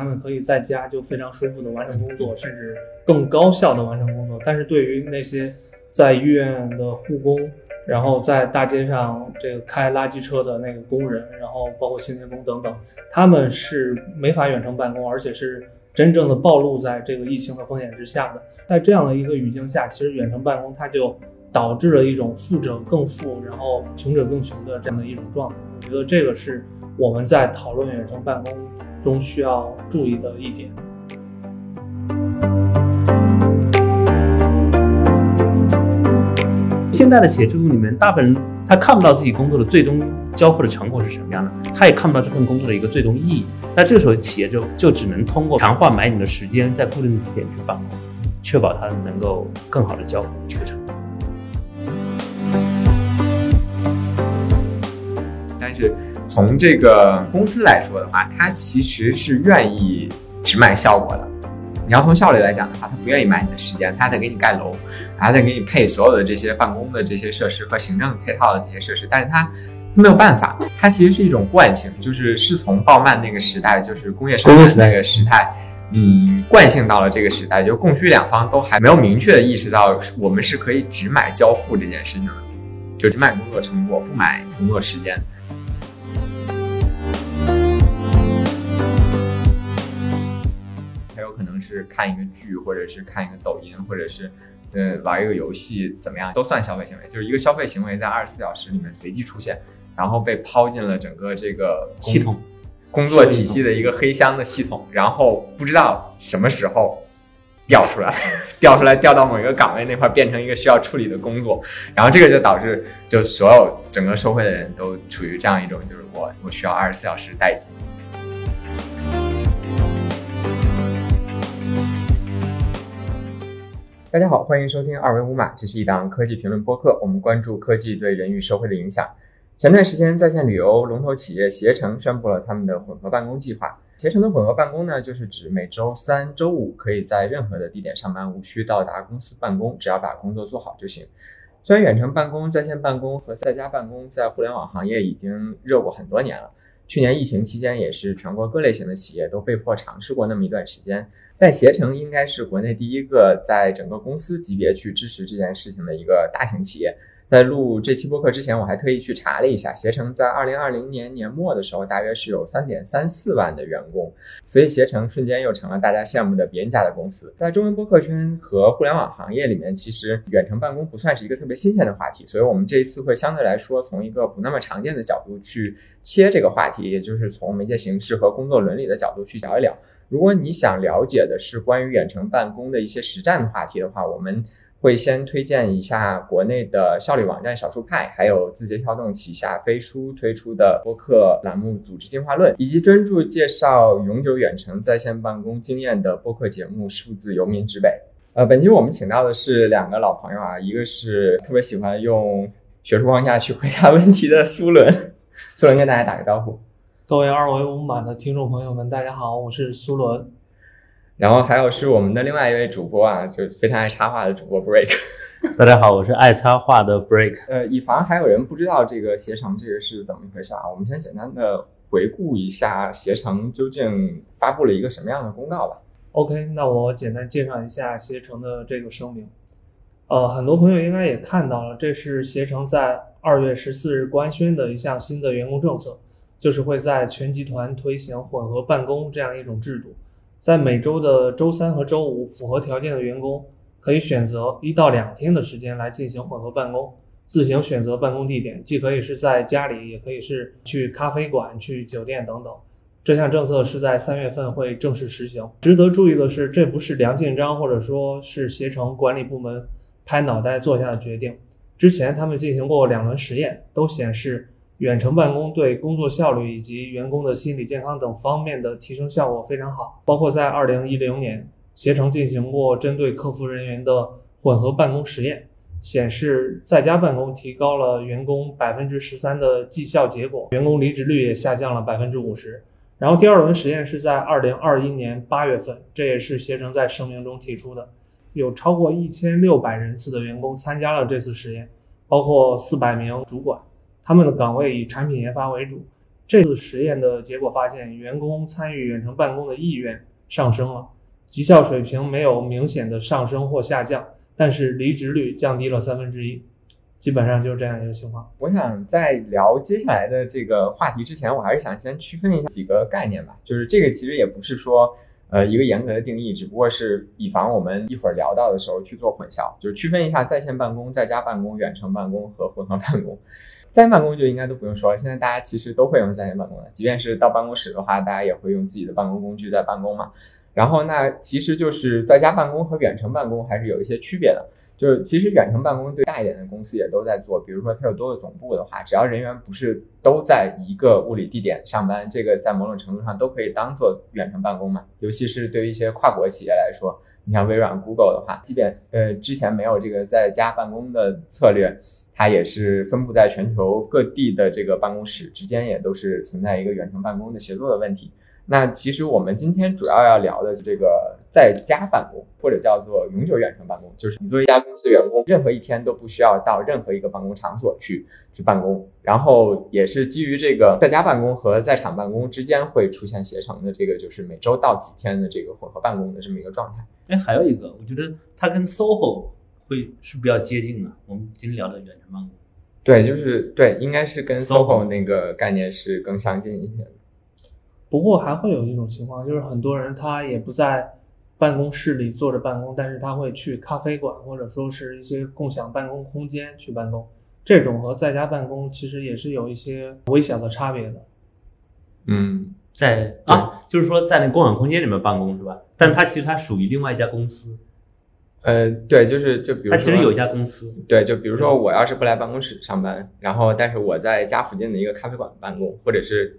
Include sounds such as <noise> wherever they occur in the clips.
他们可以在家就非常舒服的完成工作，甚至更高效的完成工作。但是对于那些在医院的护工，然后在大街上这个开垃圾车的那个工人，然后包括清洁工等等，他们是没法远程办公，而且是真正的暴露在这个疫情的风险之下的。在这样的一个语境下，其实远程办公它就导致了一种富者更富，然后穷者更穷的这样的一种状态。我觉得这个是我们在讨论远程办公中需要注意的一点。现在的企业制度里面，大部分人他看不到自己工作的最终交付的成果是什么样的，他也看不到这份工作的一个最终意义。那这个时候，企业就就只能通过强化买你的时间，在固定的点去办公，确保它能够更好的交付这个成是从这个公司来说的话，它其实是愿意只买效果的。你要从效率来讲的话，他不愿意买你的时间，他得给你盖楼，还得给你配所有的这些办公的这些设施和行政配套的这些设施。但是他没有办法，它其实是一种惯性，就是是从鲍曼那个时代，就是工业生产那个时代，嗯，惯性到了这个时代，就供需两方都还没有明确的意识到，我们是可以只买交付这件事情的，就只买工作成果，不买工作时间。是看一个剧，或者是看一个抖音，或者是呃玩一个游戏，怎么样都算消费行为。就是一个消费行为在二十四小时里面随机出现，然后被抛进了整个这个系统工作体系的一个黑箱的系统，然后不知道什么时候掉出来，<laughs> 掉出来掉到某一个岗位那块，变成一个需要处理的工作，然后这个就导致就所有整个社会的人都处于这样一种，就是我我需要二十四小时待机。大家好，欢迎收听二维五码，这是一档科技评论播客。我们关注科技对人与社会的影响。前段时间，在线旅游龙头企业携程宣布了他们的混合办公计划。携程的混合办公呢，就是指每周三、周五可以在任何的地点上班，无需到达公司办公，只要把工作做好就行。虽然远程办公、在线办公和在家办公在互联网行业已经热过很多年了。去年疫情期间，也是全国各类型的企业都被迫尝试过那么一段时间。但携程应该是国内第一个在整个公司级别去支持这件事情的一个大型企业。在录这期播客之前，我还特意去查了一下，携程在二零二零年年末的时候，大约是有三点三四万的员工，所以携程瞬间又成了大家羡慕的别人家的公司。在中文播客圈和互联网行业里面，其实远程办公不算是一个特别新鲜的话题，所以我们这一次会相对来说从一个不那么常见的角度去切这个话题，也就是从媒介形式和工作伦理的角度去聊一聊。如果你想了解的是关于远程办公的一些实战的话题的话，我们。会先推荐一下国内的效率网站少数派，还有字节跳动旗下飞书推出的播客栏目《组织进化论》，以及专注介绍永久远程在线办公经验的播客节目《数字游民之北》。呃，本期我们请到的是两个老朋友啊，一个是特别喜欢用学术框架去回答问题的苏伦，苏伦跟大家打个招呼。各位二维码的听众朋友们，大家好，我是苏伦。然后还有是我们的另外一位主播啊，就非常爱插话的主播 Break。<laughs> 大家好，我是爱插话的 Break。呃，以防还有人不知道这个携程这个是怎么一回事啊，我们先简单的回顾一下携程究竟发布了一个什么样的公告吧。OK，那我简单介绍一下携程的这个声明。呃，很多朋友应该也看到了，这是携程在二月十四日官宣的一项新的员工政策，就是会在全集团推行混合办公这样一种制度。在每周的周三和周五，符合条件的员工可以选择一到两天的时间来进行混合办公，自行选择办公地点，既可以是在家里，也可以是去咖啡馆、去酒店等等。这项政策是在三月份会正式实行。值得注意的是，这不是梁建章或者说是携程管理部门拍脑袋做下的决定，之前他们进行过两轮实验，都显示。远程办公对工作效率以及员工的心理健康等方面的提升效果非常好。包括在二零一零年，携程进行过针对客服人员的混合办公实验，显示在家办公提高了员工百分之十三的绩效结果，员工离职率也下降了百分之五十。然后第二轮实验是在二零二一年八月份，这也是携程在声明中提出的，有超过一千六百人次的员工参加了这次实验，包括四百名主管。他们的岗位以产品研发为主，这次实验的结果发现，员工参与远程办公的意愿上升了，绩效水平没有明显的上升或下降，但是离职率降低了三分之一。基本上就是这样一个情况。我想在聊接下来的这个话题之前，我还是想先区分一下几个概念吧。就是这个其实也不是说呃一个严格的定义，只不过是以防我们一会儿聊到的时候去做混淆。就是区分一下在线办公、在家办公、远程办公和混合办公。在线办公就应该都不用说了，现在大家其实都会用在线办公的，即便是到办公室的话，大家也会用自己的办公工具在办公嘛。然后那其实就是在家办公和远程办公还是有一些区别的。就是其实远程办公对大一点的公司也都在做，比如说它有多个总部的话，只要人员不是都在一个物理地点上班，这个在某种程度上都可以当做远程办公嘛。尤其是对于一些跨国企业来说，你像微软、Google 的话，即便呃之前没有这个在家办公的策略，它也是分布在全球各地的这个办公室之间也都是存在一个远程办公的协作的问题。那其实我们今天主要要聊的这个在家办公，或者叫做永久远程办公，就是你作为一家公司员工，任何一天都不需要到任何一个办公场所去去办公，然后也是基于这个在家办公和在场办公之间会出现携程的这个，就是每周到几天的这个混合办公的这么一个状态。哎，还有一个，我觉得它跟 SOHO 会是比较接近的。我们今天聊的远程办公，对，就是对，应该是跟 SOHO 那个概念是更相近一些的。不过还会有一种情况，就是很多人他也不在办公室里坐着办公，但是他会去咖啡馆或者说是一些共享办公空间去办公。这种和在家办公其实也是有一些微小的差别的。嗯，在啊，就是说在那共享空间里面办公是吧？但它其实它属于另外一家公司。呃，对，就是就比如说，它其实有一家公司。对，就比如说我要是不来办公室上班，然后但是我在家附近的一个咖啡馆办公，或者是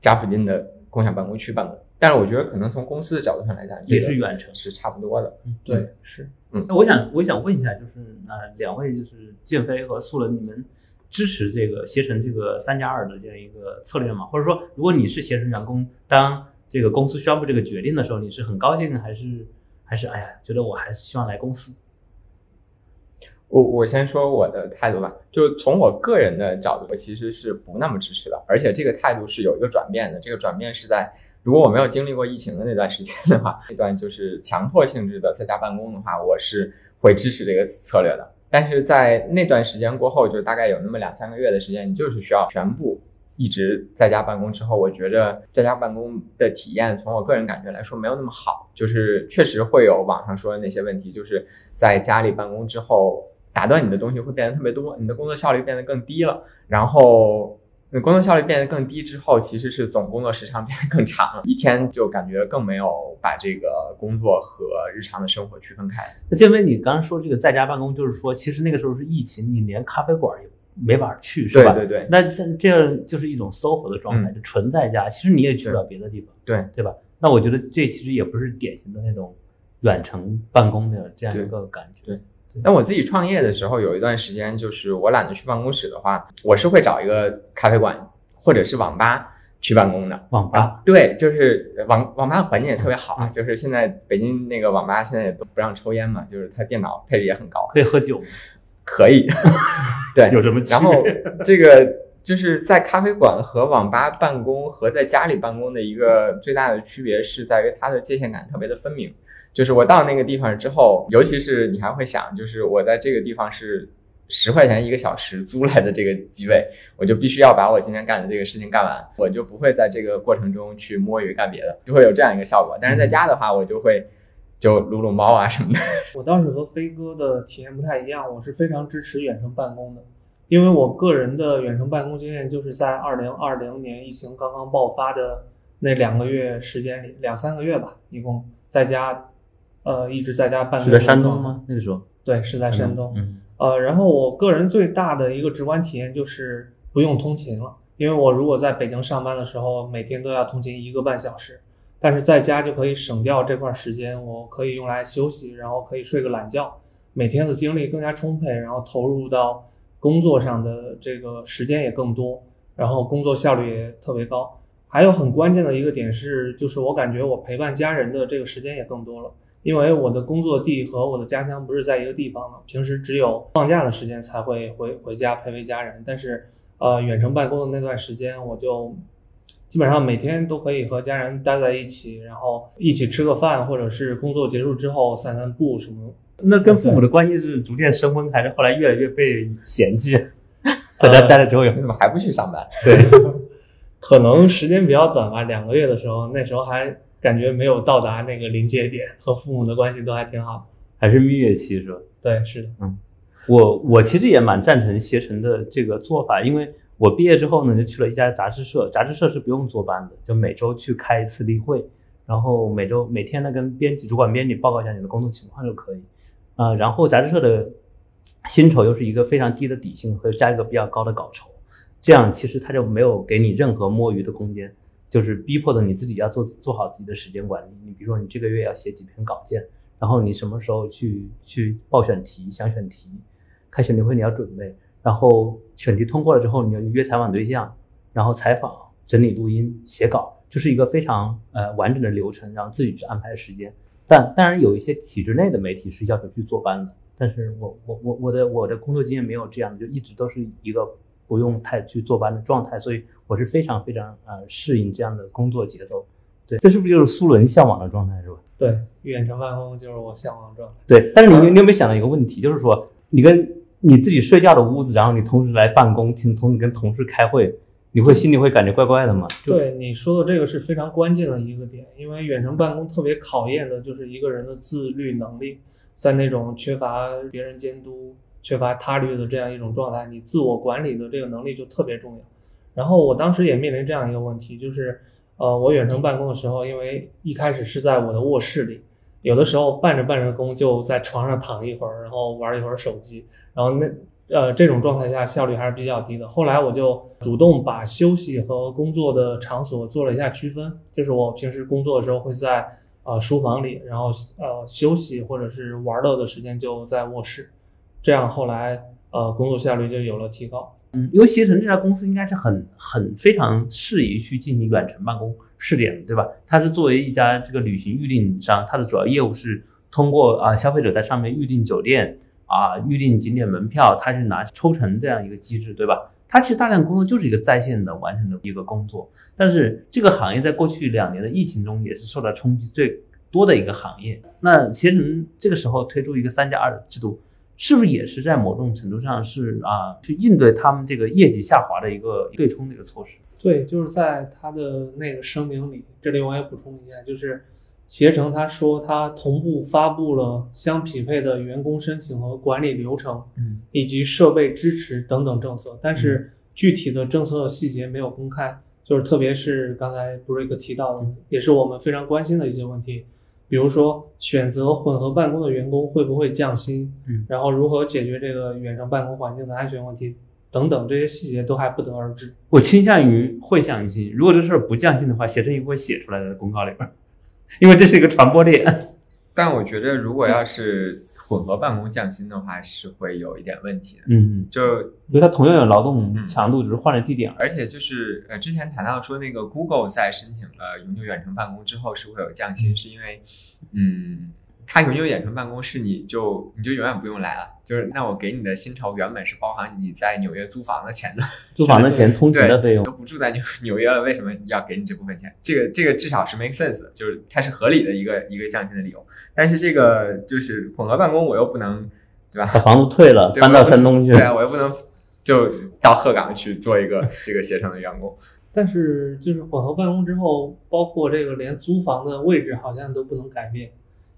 家附近的。共享办公区办公，但是我觉得可能从公司的角度上来讲，也是远程，是差不多的。嗯，对，是。嗯，那我想，我想问一下，就是呃，两位就是建飞和素伦，你们支持这个携程这个三加二的这样一个策略吗？或者说，如果你是携程员工，当这个公司宣布这个决定的时候，你是很高兴，还是还是哎呀，觉得我还是希望来公司？我我先说我的态度吧，就从我个人的角度，我其实是不那么支持的，而且这个态度是有一个转变的。这个转变是在如果我没有经历过疫情的那段时间的话，那段就是强迫性质的在家办公的话，我是会支持这个策略的。但是在那段时间过后，就大概有那么两三个月的时间，你就是需要全部一直在家办公之后，我觉得在家办公的体验，从我个人感觉来说没有那么好，就是确实会有网上说的那些问题，就是在家里办公之后。打断你的东西会变得特别多，你的工作效率变得更低了。然后，你工作效率变得更低之后，其实是总工作时长变得更长了，一天就感觉更没有把这个工作和日常的生活区分开。那建飞，你刚刚说这个在家办公，就是说其实那个时候是疫情，你连咖啡馆也没法去，是吧？对对对。那这这样就是一种 SOHO 的状态，就纯在家。其实你也去不了别的地方，对对吧？那我觉得这其实也不是典型的那种远程办公的这样一个感觉。对。那我自己创业的时候，有一段时间，就是我懒得去办公室的话，我是会找一个咖啡馆或者是网吧去办公的。网吧？对，就是网网吧的环境也特别好啊。<laughs> 就是现在北京那个网吧现在也都不让抽烟嘛，就是它电脑配置也很高。可以喝酒？可以。<laughs> 对，有什么区别？然后这个。就是在咖啡馆和网吧办公和在家里办公的一个最大的区别是在于它的界限感特别的分明。就是我到那个地方之后，尤其是你还会想，就是我在这个地方是十块钱一个小时租来的这个机位，我就必须要把我今天干的这个事情干完，我就不会在这个过程中去摸鱼干别的，就会有这样一个效果。但是在家的话，我就会就撸撸猫啊什么的。<laughs> 我当时和飞哥的体验不太一样，我是非常支持远程办公的。因为我个人的远程办公经验，就是在二零二零年疫情刚刚爆发的那两个月时间里，两三个月吧，一共在家，呃，一直在家办公。是在山东吗？那个时候？对，是在山东。嗯。呃，然后我个人最大的一个直观体验就是不用通勤了，因为我如果在北京上班的时候，每天都要通勤一个半小时，但是在家就可以省掉这块时间，我可以用来休息，然后可以睡个懒觉，每天的精力更加充沛，然后投入到。工作上的这个时间也更多，然后工作效率也特别高。还有很关键的一个点是，就是我感觉我陪伴家人的这个时间也更多了，因为我的工作地和我的家乡不是在一个地方嘛，平时只有放假的时间才会回回家陪陪家人。但是，呃，远程办公的那段时间，我就基本上每天都可以和家人待在一起，然后一起吃个饭，或者是工作结束之后散散步什么。那跟父母的关系是逐渐升温，还是后来越来越被嫌弃？在家待了之后，你怎么还不去上班？<laughs> 对，<laughs> 可能时间比较短吧，两个月的时候，那时候还感觉没有到达那个临界点，和父母的关系都还挺好。还是蜜月期是吧？对，是的。嗯，我我其实也蛮赞成携程的这个做法，因为我毕业之后呢，就去了一家杂志社，杂志社是不用坐班的，就每周去开一次例会，然后每周每天呢跟编辑、主管编辑报告一下你的工作情况就可以。啊，然后杂志社的薪酬又是一个非常低的底薪和加一个比较高的稿酬，这样其实他就没有给你任何摸鱼的空间，就是逼迫的你自己要做做好自己的时间管理。你比如说你这个月要写几篇稿件，然后你什么时候去去报选题、想选题，开选题会你要准备，然后选题通过了之后你要约采访对象，然后采访、整理录音、写稿，就是一个非常呃完整的流程，然后自己去安排时间。但当然有一些体制内的媒体是要求去坐班的，但是我我我我的我的工作经验没有这样的，就一直都是一个不用太去坐班的状态，所以我是非常非常呃适应这样的工作节奏。对，这是不是就是苏伦向往的状态是吧？对，远程办公就是我向往的状态。对，但是你你有没有想到一个问题，就是说你跟你自己睡觉的屋子，然后你同时来办公，请同时跟同事开会。你会心里会感觉怪怪的吗？对你说的这个是非常关键的一个点，因为远程办公特别考验的就是一个人的自律能力，在那种缺乏别人监督、缺乏他律的这样一种状态，你自我管理的这个能力就特别重要。然后我当时也面临这样一个问题，就是呃，我远程办公的时候，因为一开始是在我的卧室里，有的时候办着办着工就在床上躺一会儿，然后玩一会儿手机，然后那。呃，这种状态下效率还是比较低的。后来我就主动把休息和工作的场所做了一下区分，就是我平时工作的时候会在呃书房里，然后呃休息或者是玩乐的时间就在卧室，这样后来呃工作效率就有了提高。嗯，因为携程这家公司应该是很很非常适宜去进行远程办公试点，对吧？它是作为一家这个旅行预订商，它的主要业务是通过啊消费者在上面预订酒店。啊，预订景点门票，他是拿抽成这样一个机制，对吧？它其实大量工作就是一个在线的完成的一个工作。但是这个行业在过去两年的疫情中也是受到冲击最多的一个行业。那携程这个时候推出一个三加二的制度，是不是也是在某种程度上是啊，去应对他们这个业绩下滑的一个对冲的一个措施？对，就是在他的那个声明里，这里我也补充一下，就是。携程他说，他同步发布了相匹配的员工申请和管理流程，嗯，以及设备支持等等政策，但是具体的政策细节没有公开。就是特别是刚才 Break 提到的，也是我们非常关心的一些问题，比如说选择混合办公的员工会不会降薪，嗯，然后如何解决这个远程办公环境的安全问题等等，这些细节都还不得而知。我倾向于会降薪，如果这事儿不降薪的话，携程也会写出来的公告里边。因为这是一个传播链，但我觉得如果要是混合办公降薪的话，是会有一点问题的。嗯嗯，就因为它同样有劳动强度，只是换了地点。而且就是呃，之前谈到说那个 Google 在申请了永久远程办公之后是会有降薪，是因为嗯。他永久远程办公室，你就你就永远不用来了。就是那我给你的薪酬原本是包含你在纽约租房的钱的，<laughs> 租房的钱、通勤的费用都不住在纽 <laughs> 纽约了，为什么要给你这部分钱？这个这个至少是 make sense，就是它是合理的一个一个降薪的理由。但是这个就是混合办公，我又不能，对吧？把房子退了，搬到山东去，对啊，我又不能就到鹤岗去做一个这个携程的员工。但是就是混合办公之后，包括这个连租房的位置好像都不能改变。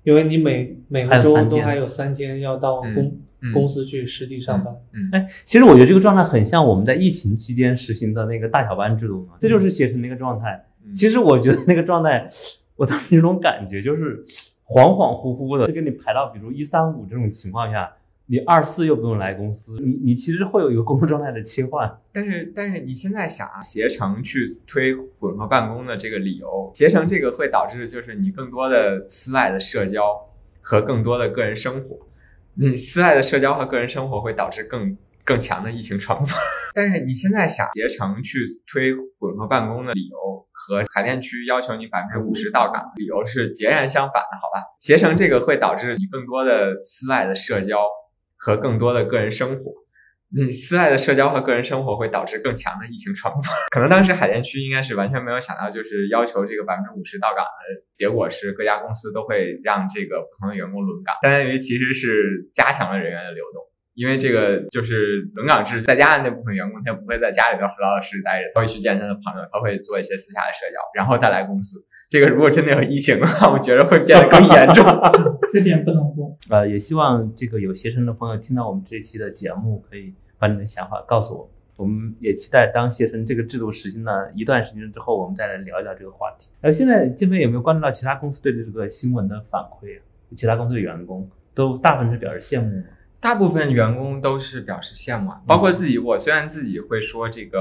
因为你每每个周都还有三天要到公公司去实地上班。嗯，哎，其实我觉得这个状态很像我们在疫情期间实行的那个大小班制度嘛，这就是携程那个状态。其实我觉得那个状态，我当时有种感觉就是恍恍惚惚的，就给你排到比如一三五这种情况下。你二四又不用来公司，你你其实会有一个工作状态的切换。但是但是你现在想携程去推混合办公的这个理由，携程这个会导致就是你更多的私外的社交和更多的个人生活，你私外的社交和个人生活会导致更更强的疫情传播。<laughs> 但是你现在想携程去推混合办公的理由和海淀区要求你百分之五十到岗理由是截然相反的，好吧？携程这个会导致你更多的私外的社交。和更多的个人生活，你私外的社交和个人生活会导致更强的疫情传播。<laughs> 可能当时海淀区应该是完全没有想到，就是要求这个百分之五十到岗的结果是各家公司都会让这个不同的员工轮岗，相当于其实是加强了人员的流动。因为这个就是轮岗制，在家的那部分员工他不会在家里头老老实实待着，他会去见他的朋友，他会做一些私下的社交，然后再来公司。这个如果真的有疫情的话，我觉得会变得更严重。<laughs> 这点不能过。呃，也希望这个有携程的朋友听到我们这期的节目，可以把你的想法告诉我。我们也期待当携程这个制度实行了一段时间之后，我们再来聊一聊这个话题。呃，现在建飞有没有关注到其他公司对这个新闻的反馈？其他公司的员工都大部分是表示羡慕吗？大部分员工都是表示羡慕，包括自己。我虽然自己会说这个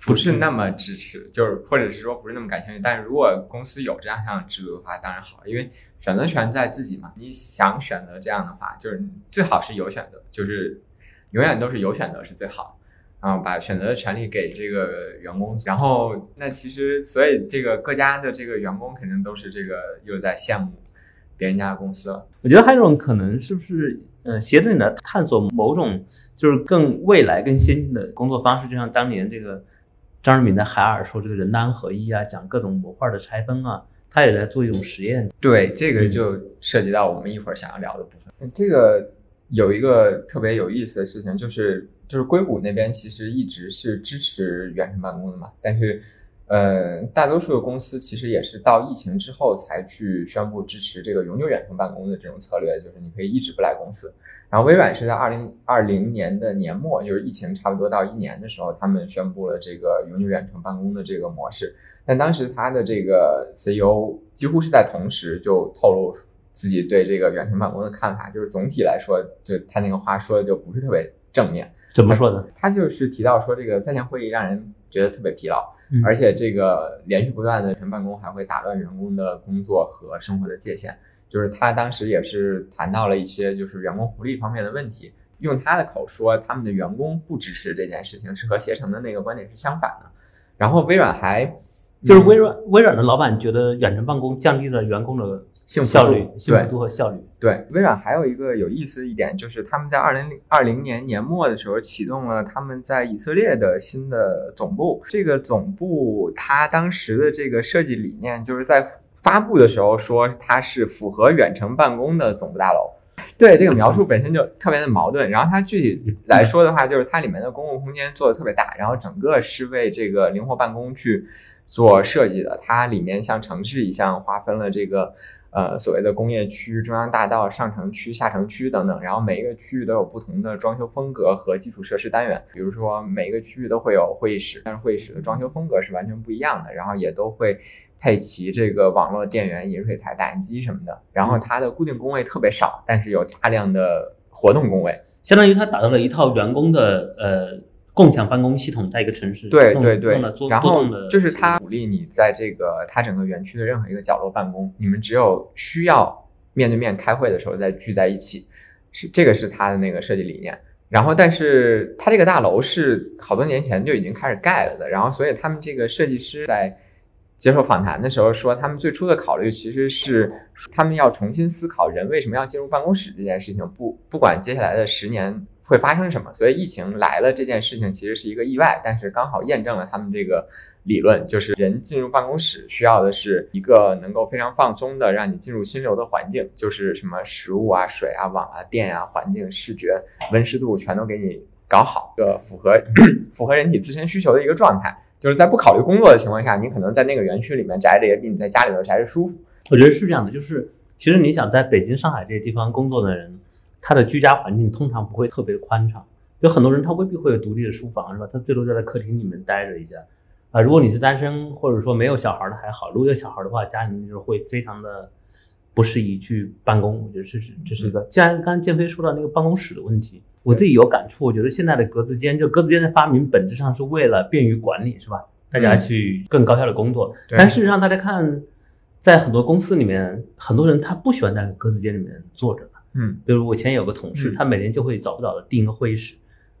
不是那么支持，就是或者是说不是那么感兴趣，但是如果公司有这样项制度的话，当然好，因为选择权在自己嘛。你想选择这样的话，就是最好是有选择，就是永远都是有选择是最好。然后把选择的权利给这个员工，然后那其实所以这个各家的这个员工肯定都是这个又在羡慕别人家的公司了。我觉得还有一种可能是不是？嗯，协着你来探索某种就是更未来、更先进的工作方式，就像当年这个张瑞敏在海尔说这个人单合一啊，讲各种模块的拆分啊，他也在做一种实验。对，这个就涉及到我们一会儿想要聊的部分。这个有一个特别有意思的事情，就是就是硅谷那边其实一直是支持远程办公的嘛，但是。呃，大多数的公司其实也是到疫情之后才去宣布支持这个永久远程办公的这种策略，就是你可以一直不来公司。然后微软是在二零二零年的年末，就是疫情差不多到一年的时候，他们宣布了这个永久远程办公的这个模式。但当时他的这个 CEO 几乎是在同时就透露自己对这个远程办公的看法，就是总体来说，就他那个话说的就不是特别正面。怎么说呢？他就是提到说，这个在线会议让人觉得特别疲劳。而且这个连续不断的全办公还会打乱员工的工作和生活的界限，就是他当时也是谈到了一些就是员工福利方面的问题，用他的口说他们的员工不支持这件事情是和携程的那个观点是相反的，然后微软还。就是微软，微软的老板觉得远程办公降低了员工的幸福效率、幸福度和效率。对，微软还有一个有意思一点，就是他们在二零二零年年末的时候启动了他们在以色列的新的总部。这个总部它当时的这个设计理念，就是在发布的时候说它是符合远程办公的总部大楼。对，这个描述本身就特别的矛盾。然后它具体来说的话，就是它里面的公共空间做的特别大，然后整个是为这个灵活办公去。做设计的，它里面像城市一样划分了这个呃所谓的工业区、中央大道、上城区、下城区等等，然后每一个区域都有不同的装修风格和基础设施单元。比如说每一个区域都会有会议室，但是会议室的装修风格是完全不一样的，然后也都会配齐这个网络电源、饮水台、打印机什么的。然后它的固定工位特别少，但是有大量的活动工位，相当于它打造了一套员工的呃。共享办公系统在一个城市，对对对，然后就是他鼓励你在这个他整个园区的任何一个角落办公，你们只有需要面对面开会的时候再聚在一起，是这个是他的那个设计理念。然后，但是他这个大楼是好多年前就已经开始盖了的，然后所以他们这个设计师在接受访谈的时候说，他们最初的考虑其实是他们要重新思考人为什么要进入办公室这件事情，不不管接下来的十年。会发生什么？所以疫情来了这件事情其实是一个意外，但是刚好验证了他们这个理论，就是人进入办公室需要的是一个能够非常放松的让你进入心流的环境，就是什么食物啊、水啊、网啊、电啊、环境、视觉、温湿度全都给你搞好，一个符合 <clears throat> 符合人体自身需求的一个状态。就是在不考虑工作的情况下，你可能在那个园区里面宅着也比你在家里头宅着舒服。我觉得是这样的，就是其实你想在北京、上海这些地方工作的人。他的居家环境通常不会特别的宽敞，有很多人他未必会有独立的书房，是吧？他最多就在客厅里面待着一下。啊，如果你是单身或者说没有小孩的还好，如果有小孩的话，家里面就是会非常的不适宜去办公。我觉得这是这是一个。既然刚才建飞说到那个办公室的问题，我自己有感触。我觉得现在的格子间，就格子间的发明本质上是为了便于管理，是吧？大家去更高效的工作。但事实上，大家看，在很多公司里面，很多人他不喜欢在格子间里面坐着。嗯，比如我前有个同事，他每年就会早不早的订一个会议室，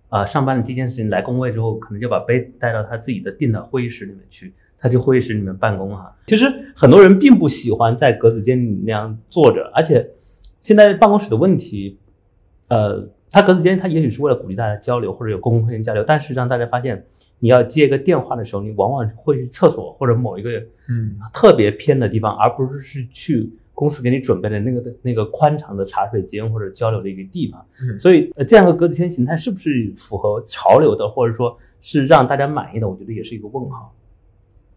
啊，上班的第一件事情来工位之后，可能就把杯带到他自己的订的会议室里面去，他去会议室里面办公哈。其实很多人并不喜欢在格子间里那样坐着，而且现在办公室的问题，呃，大它格子间他也许是为了鼓励大家交流或者有公共空间交流，但实际上大家发现你要接一个电话的时候，你往往会去厕所或者某一个嗯。特别偏的地方，而不是是去公司给你准备的那个那个宽敞的茶水间或者交流的一个地方。嗯所以呃这样的格子间形态是不是符合潮流的，或者说是让大家满意的？我觉得也是一个问号。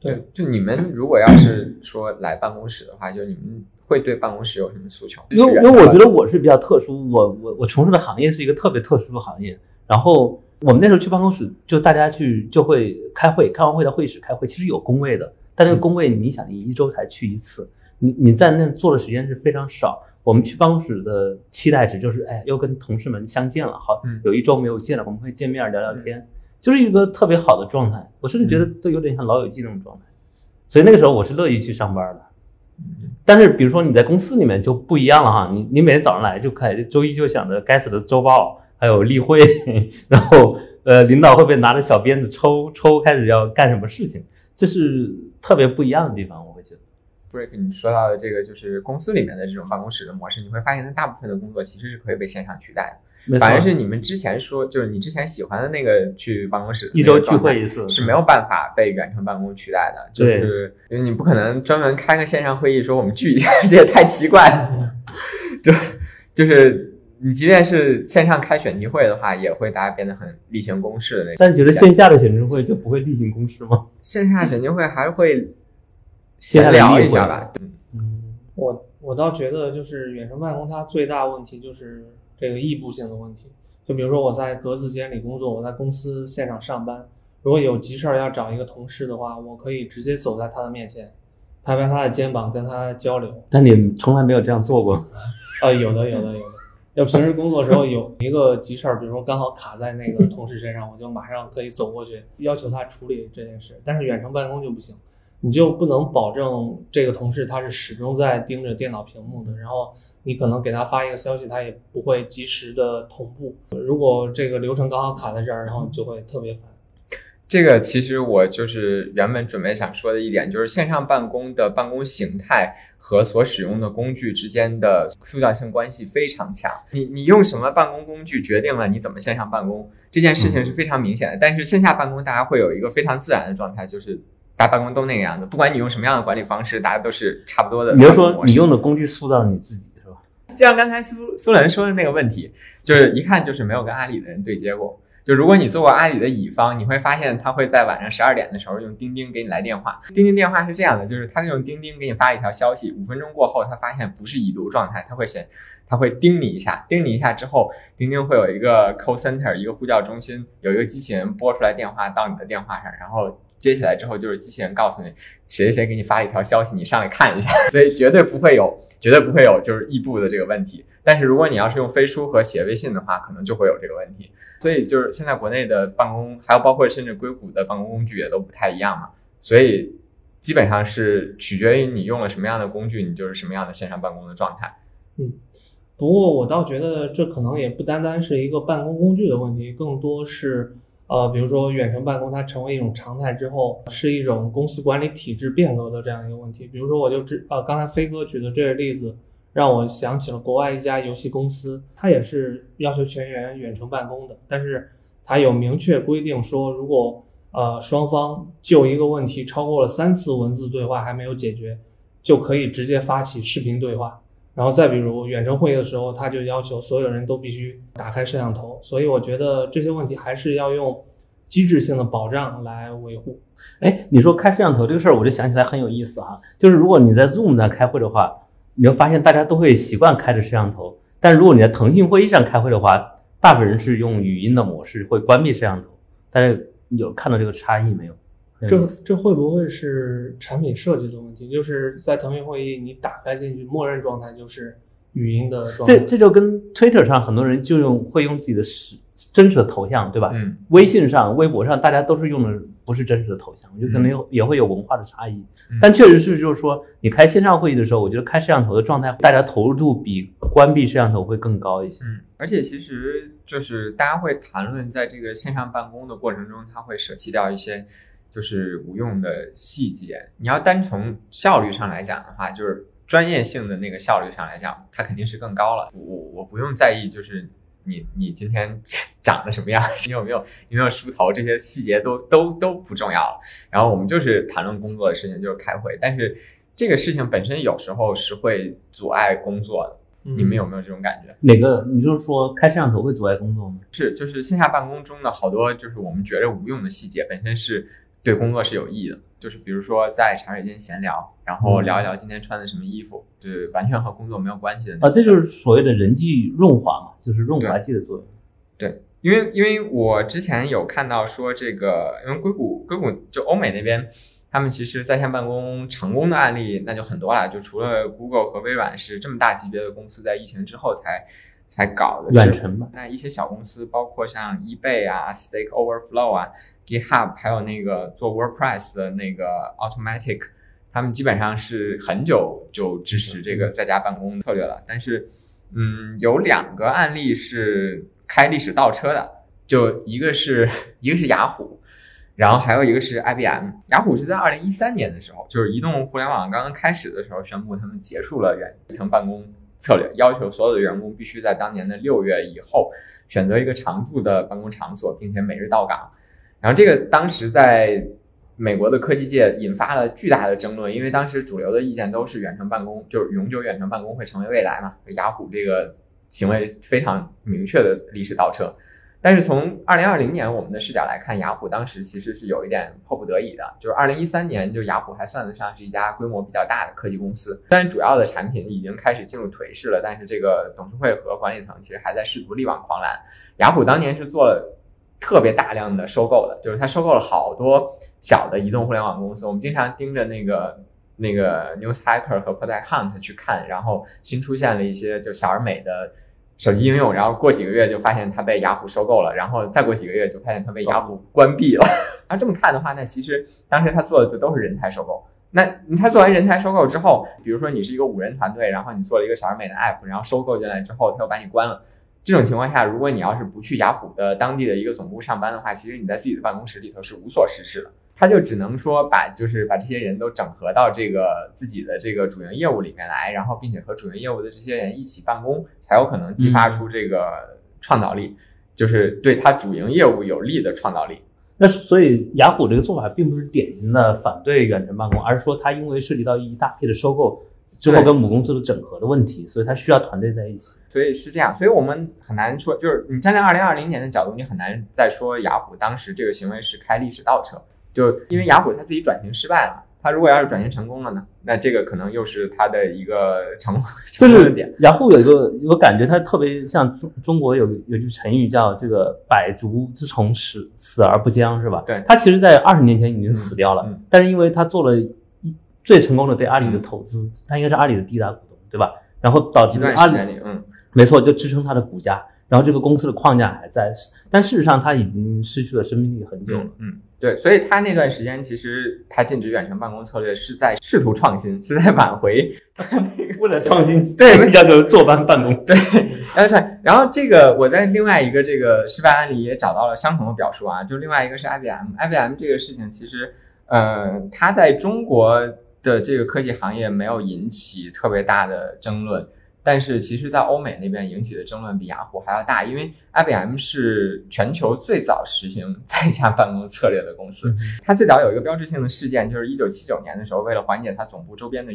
对，就你们如果要是说来办公室的话，就你们会对办公室有什么诉求？因为因为我觉得我是比较特殊，我我我从事的行业是一个特别特殊的行业。然后我们那时候去办公室，就大家去就会开会，开完会到会议室开会，其实有工位的，但那个工位你想，你一周才去一次，你你在那做的时间是非常少。我们去办公室的期待值就是，哎，又跟同事们相见了，好嗯，有一周没有见了，我们可以见面聊聊天，就是一个特别好的状态。我甚至觉得都有点像老友记那种状态，所以那个时候我是乐意去上班的。<laughs> 但是比如说你在公司里面就不一样了哈，你你每天早上来就开始，周一就想着该死的周报，还有例会，<laughs> 然后呃领导会不会拿着小鞭子抽抽开始要干什么事情，这是特别不一样的地方。Break 你说到的这个就是公司里面的这种办公室的模式，你会发现它大部分的工作其实是可以被线上取代的，反而是你们之前说就是你之前喜欢的那个去办公室一周聚会一次是没有办法被远程办公取代的，就是因为你不可能专门开个线上会议说我们聚一下，<laughs> 这也太奇怪了。就就是你即便是线上开选题会的话，也会大家变得很例行公事的那种。但你觉得线下的选题会就不会例行公事吗？线下选题会还是会线下的闲聊一下吧？嗯，我我倒觉得就是远程办公它最大问题就是这个异步性的问题。就比如说我在格子间里工作，我在公司现场上班，如果有急事儿要找一个同事的话，我可以直接走在他的面前，拍拍他的肩膀，跟他交流。但你从来没有这样做过。<laughs> 呃，有的，有的，有的。就平时工作时候有一个急事儿，比如说刚好卡在那个同事身上，我就马上可以走过去要求他处理这件事。但是远程办公就不行，你就不能保证这个同事他是始终在盯着电脑屏幕的，然后你可能给他发一个消息，他也不会及时的同步。如果这个流程刚好卡在这儿，然后你就会特别烦。这个其实我就是原本准备想说的一点，就是线上办公的办公形态和所使用的工具之间的塑造性关系非常强。你你用什么办公工具决定了你怎么线上办公这件事情是非常明显的。但是线下办公大家会有一个非常自然的状态，就是大家办公都那个样子，不管你用什么样的管理方式，大家都是差不多的。比如说你用的工具塑造你自己，是吧？就像刚才苏苏伦说的那个问题，就是一看就是没有跟阿里的人对接过。就如果你做过阿里的乙方，你会发现他会在晚上十二点的时候用钉钉给你来电话。钉钉电话是这样的，就是他用钉钉给你发一条消息，五分钟过后他发现不是已读状态，他会显他会叮你一下，叮你一下之后，钉钉会有一个 call center 一个呼叫中心，有一个机器人拨出来电话到你的电话上，然后接起来之后就是机器人告诉你谁谁谁给你发一条消息，你上来看一下，<laughs> 所以绝对不会有绝对不会有就是异步的这个问题。但是如果你要是用飞书和企业微信的话，可能就会有这个问题。所以就是现在国内的办公，还有包括甚至硅谷的办公工具也都不太一样嘛，所以基本上是取决于你用了什么样的工具，你就是什么样的线上办公的状态。嗯不过我倒觉得这可能也不单单是一个办公工具的问题，更多是呃，比如说远程办公它成为一种常态之后，是一种公司管理体制变革的这样一个问题。比如说，我就知呃刚才飞哥举的这个例子，让我想起了国外一家游戏公司，它也是要求全员远程办公的，但是它有明确规定说，如果呃双方就一个问题超过了三次文字对话还没有解决，就可以直接发起视频对话。然后再比如远程会议的时候，他就要求所有人都必须打开摄像头，所以我觉得这些问题还是要用机制性的保障来维护。哎，你说开摄像头这个事儿，我就想起来很有意思哈。就是如果你在 Zoom 上开会的话，你会发现大家都会习惯开着摄像头，但如果你在腾讯会议上开会的话，大部分人是用语音的模式，会关闭摄像头。大家有看到这个差异没有？这这会不会是产品设计的问题？就是在腾讯会议，你打开进去，默认状态就是语音的状态。这这就跟 Twitter 上很多人就用会用自己的实真实的头像，对吧？嗯，微信上、微博上，大家都是用的不是真实的头像，我觉得可能有也会有文化的差异。嗯但确实是，就是说，你开线上会议的时候，我觉得开摄像头的状态，大家投入度比关闭摄像头会更高一些。嗯，而且其实就是大家会谈论，在这个线上办公的过程中，他会舍弃掉一些就是无用的细节。你要单从效率上来讲的话，就是专业性的那个效率上来讲，它肯定是更高了。我我不用在意，就是你你今天 <laughs> 长得什么样，<laughs> 你有没有有没有梳头，这些细节都都都不重要了。然后我们就是谈论工作的事情，就是开会。但是这个事情本身有时候是会阻碍工作的。你们有没有这种感觉？哪个？你就是说开摄像头会阻碍工作吗？是，就是线下办公中的好多就是我们觉得无用的细节，本身是对工作是有意义的。就是比如说在茶水间闲聊，然后聊一聊今天穿的什么衣服，就是完全和工作没有关系的啊，这就是所谓的人际润滑嘛，就是润滑剂的作用。对，因为因为我之前有看到说这个，因为硅谷硅谷就欧美那边。他们其实在线办公成功的案例那就很多了，就除了 Google 和微软是这么大级别的公司在疫情之后才才搞的远程嘛，那一些小公司，包括像 eBay 啊、Stack Overflow 啊、GitHub，还有那个做 WordPress 的那个 Automatic，他们基本上是很久就支持这个在家办公策略了。但是，嗯，有两个案例是开历史倒车的，就一个是一个是雅虎。然后还有一个是 IBM，雅虎是在二零一三年的时候，就是移动互联网刚刚开始的时候，宣布他们结束了远程办公策略，要求所有的员工必须在当年的六月以后选择一个常驻的办公场所，并且每日到岗。然后这个当时在美国的科技界引发了巨大的争论，因为当时主流的意见都是远程办公就是永久远程办公会成为未来嘛，雅虎这个行为非常明确的历史倒车。但是从二零二零年我们的视角来看，雅虎当时其实是有一点迫不得已的。就是二零一三年，就雅虎还算得上是一家规模比较大的科技公司，虽然主要的产品已经开始进入颓势了，但是这个董事会和管理层其实还在试图力挽狂澜。雅虎当年是做了特别大量的收购的，就是它收购了好多小的移动互联网公司。我们经常盯着那个那个 Newshacker 和 Product Hunt 去看，然后新出现了一些就小而美的。手机应用，然后过几个月就发现它被雅虎收购了，然后再过几个月就发现它被雅虎关闭了。那这么看的话，那其实当时他做的就都是人才收购。那他做完人才收购之后，比如说你是一个五人团队，然后你做了一个小而美的 app，然后收购进来之后，他又把你关了。这种情况下，如果你要是不去雅虎的当地的一个总部上班的话，其实你在自己的办公室里头是无所事事的。他就只能说把就是把这些人都整合到这个自己的这个主营业务里面来，然后并且和主营业务的这些人一起办公，才有可能激发出这个创造力，就是对他主营业务有利的创造力。那所以雅虎这个做法并不是典型的反对远程办公，而是说它因为涉及到一大批的收购。之后跟母公司的整合的问题，所以它需要团队在一起。所以是这样，所以我们很难说，就是你站在二零二零年的角度，你很难再说雅虎当时这个行为是开历史倒车。就因为雅虎它自己转型失败了，它如果要是转型成功了呢，那这个可能又是它的一个成 <laughs> 成功的点。雅虎有一个我感觉它特别像中中国有有句成语叫这个百足之虫死死而不僵，是吧？对，它其实在二十年前已经死掉了，但是因为它做了。最成功的对阿里的投资，他应该是阿里的第一大股东，对吧？然后导致阿里，嗯，没错，就支撑它的股价。然后这个公司的框架还在，但事实上它已经失去了生命力很久了。嗯，对，所以他那段时间其实他禁止远程办公策略是在试图创新，是在挽回。为了创新，<laughs> 对，叫做坐班办公。对，然后然后这个我在另外一个这个失败案例也找到了相同的表述啊，就另外一个是 IBM，IBM 这个事情其实，呃，它在中国。的这个科技行业没有引起特别大的争论，但是其实，在欧美那边引起的争论比雅虎还要大，因为 IBM 是全球最早实行 <laughs> 在家办公策略的公司。它最早有一个标志性的事件，就是一九七九年的时候，为了缓解它总部周边的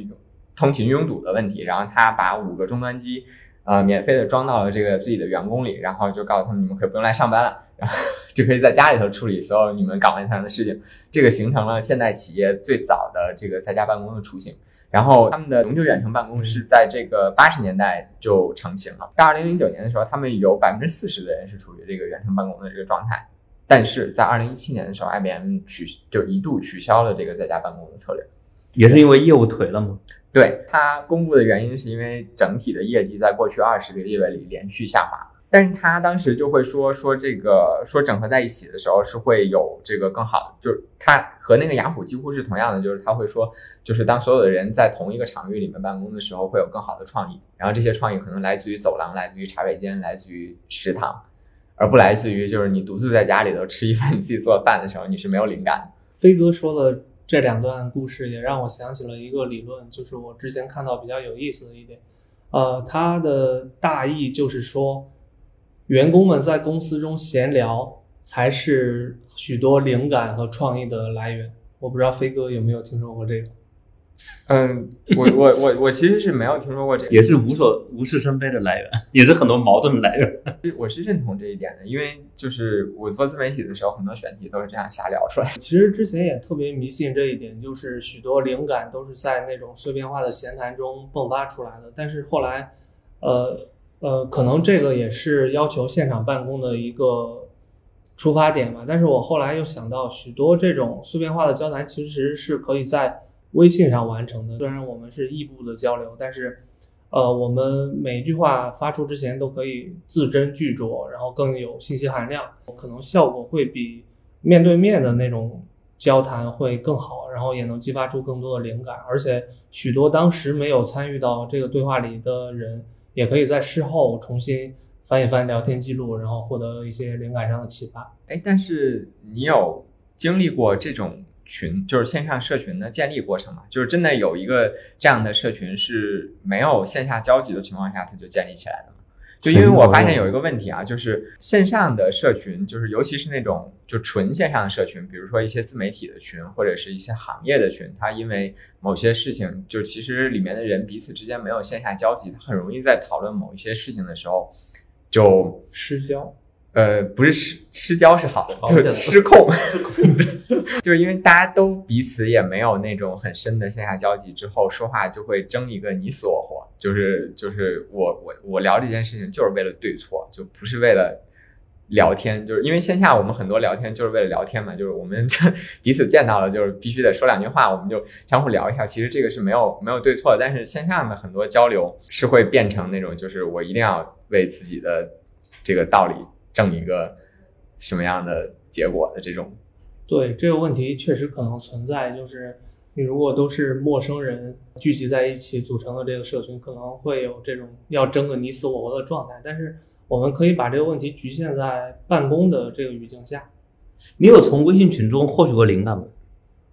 通勤拥堵的问题，然后它把五个终端机，呃，免费的装到了这个自己的员工里，然后就告诉他们，你们可以不用来上班了。然后就可以在家里头处理所有你们岗位上的事情，这个形成了现代企业最早的这个在家办公的雏形。然后他们的永久远程办公是在这个八十年代就成型了。到二零零九年的时候，他们有百分之四十的人是处于这个远程办公的这个状态。但是在二零一七年的时候，IBM 取就一度取消了这个在家办公的策略，也是因为业务颓了吗？对，它公布的原因是因为整体的业绩在过去二十个月里连续下滑。但是他当时就会说说这个说整合在一起的时候是会有这个更好，就是他和那个雅虎几乎是同样的，就是他会说，就是当所有的人在同一个场域里面办公的时候，会有更好的创意。然后这些创意可能来自于走廊，来自于茶水间，来自于食堂，而不来自于就是你独自在家里头吃一份自己做饭的时候，你是没有灵感的。飞哥说的这两段故事也让我想起了一个理论，就是我之前看到比较有意思的一点，呃，他的大意就是说。员工们在公司中闲聊才是许多灵感和创意的来源。我不知道飞哥有没有听说过这个？嗯，我 <laughs> 我我我其实是没有听说过这个，也是无所无事生非的来源，<laughs> 也是很多矛盾的来源。我是认同这一点的，因为就是我做自媒体的时候，很多选题都是这样瞎聊出来。<laughs> 其实之前也特别迷信这一点，就是许多灵感都是在那种碎片化的闲谈中迸发出来的。但是后来，呃呃，可能这个也是要求现场办公的一个出发点吧。但是我后来又想到，许多这种碎片化的交谈其实是可以在微信上完成的。虽然我们是异步的交流，但是。呃，我们每一句话发出之前都可以字斟句酌，然后更有信息含量，可能效果会比面对面的那种交谈会更好，然后也能激发出更多的灵感。而且许多当时没有参与到这个对话里的人，也可以在事后重新翻一翻聊天记录，然后获得一些灵感上的启发。哎，但是你有经历过这种？群就是线上社群的建立过程吗，就是真的有一个这样的社群是没有线下交集的情况下，它就建立起来的。就因为我发现有一个问题啊，就是线上的社群，就是尤其是那种就纯线上的社群，比如说一些自媒体的群或者是一些行业的群，它因为某些事情，就其实里面的人彼此之间没有线下交集，它很容易在讨论某一些事情的时候就失焦。呃，不是失失交是好的，就是失控 <laughs> <laughs> 就是因为大家都彼此也没有那种很深的线下交集，之后说话就会争一个你死我活，就是就是我我我聊这件事情就是为了对错，就不是为了聊天，就是因为线下我们很多聊天就是为了聊天嘛，就是我们 <laughs> 彼此见到了就是必须得说两句话，我们就相互聊一下，其实这个是没有没有对错的，但是线上的很多交流是会变成那种就是我一定要为自己的这个道理。挣一个什么样的结果的这种？对这个问题确实可能存在，就是你如果都是陌生人聚集在一起组成的这个社群，可能会有这种要争个你死我活的状态。但是我们可以把这个问题局限在办公的这个语境下。你有从微信群中获取过灵感吗？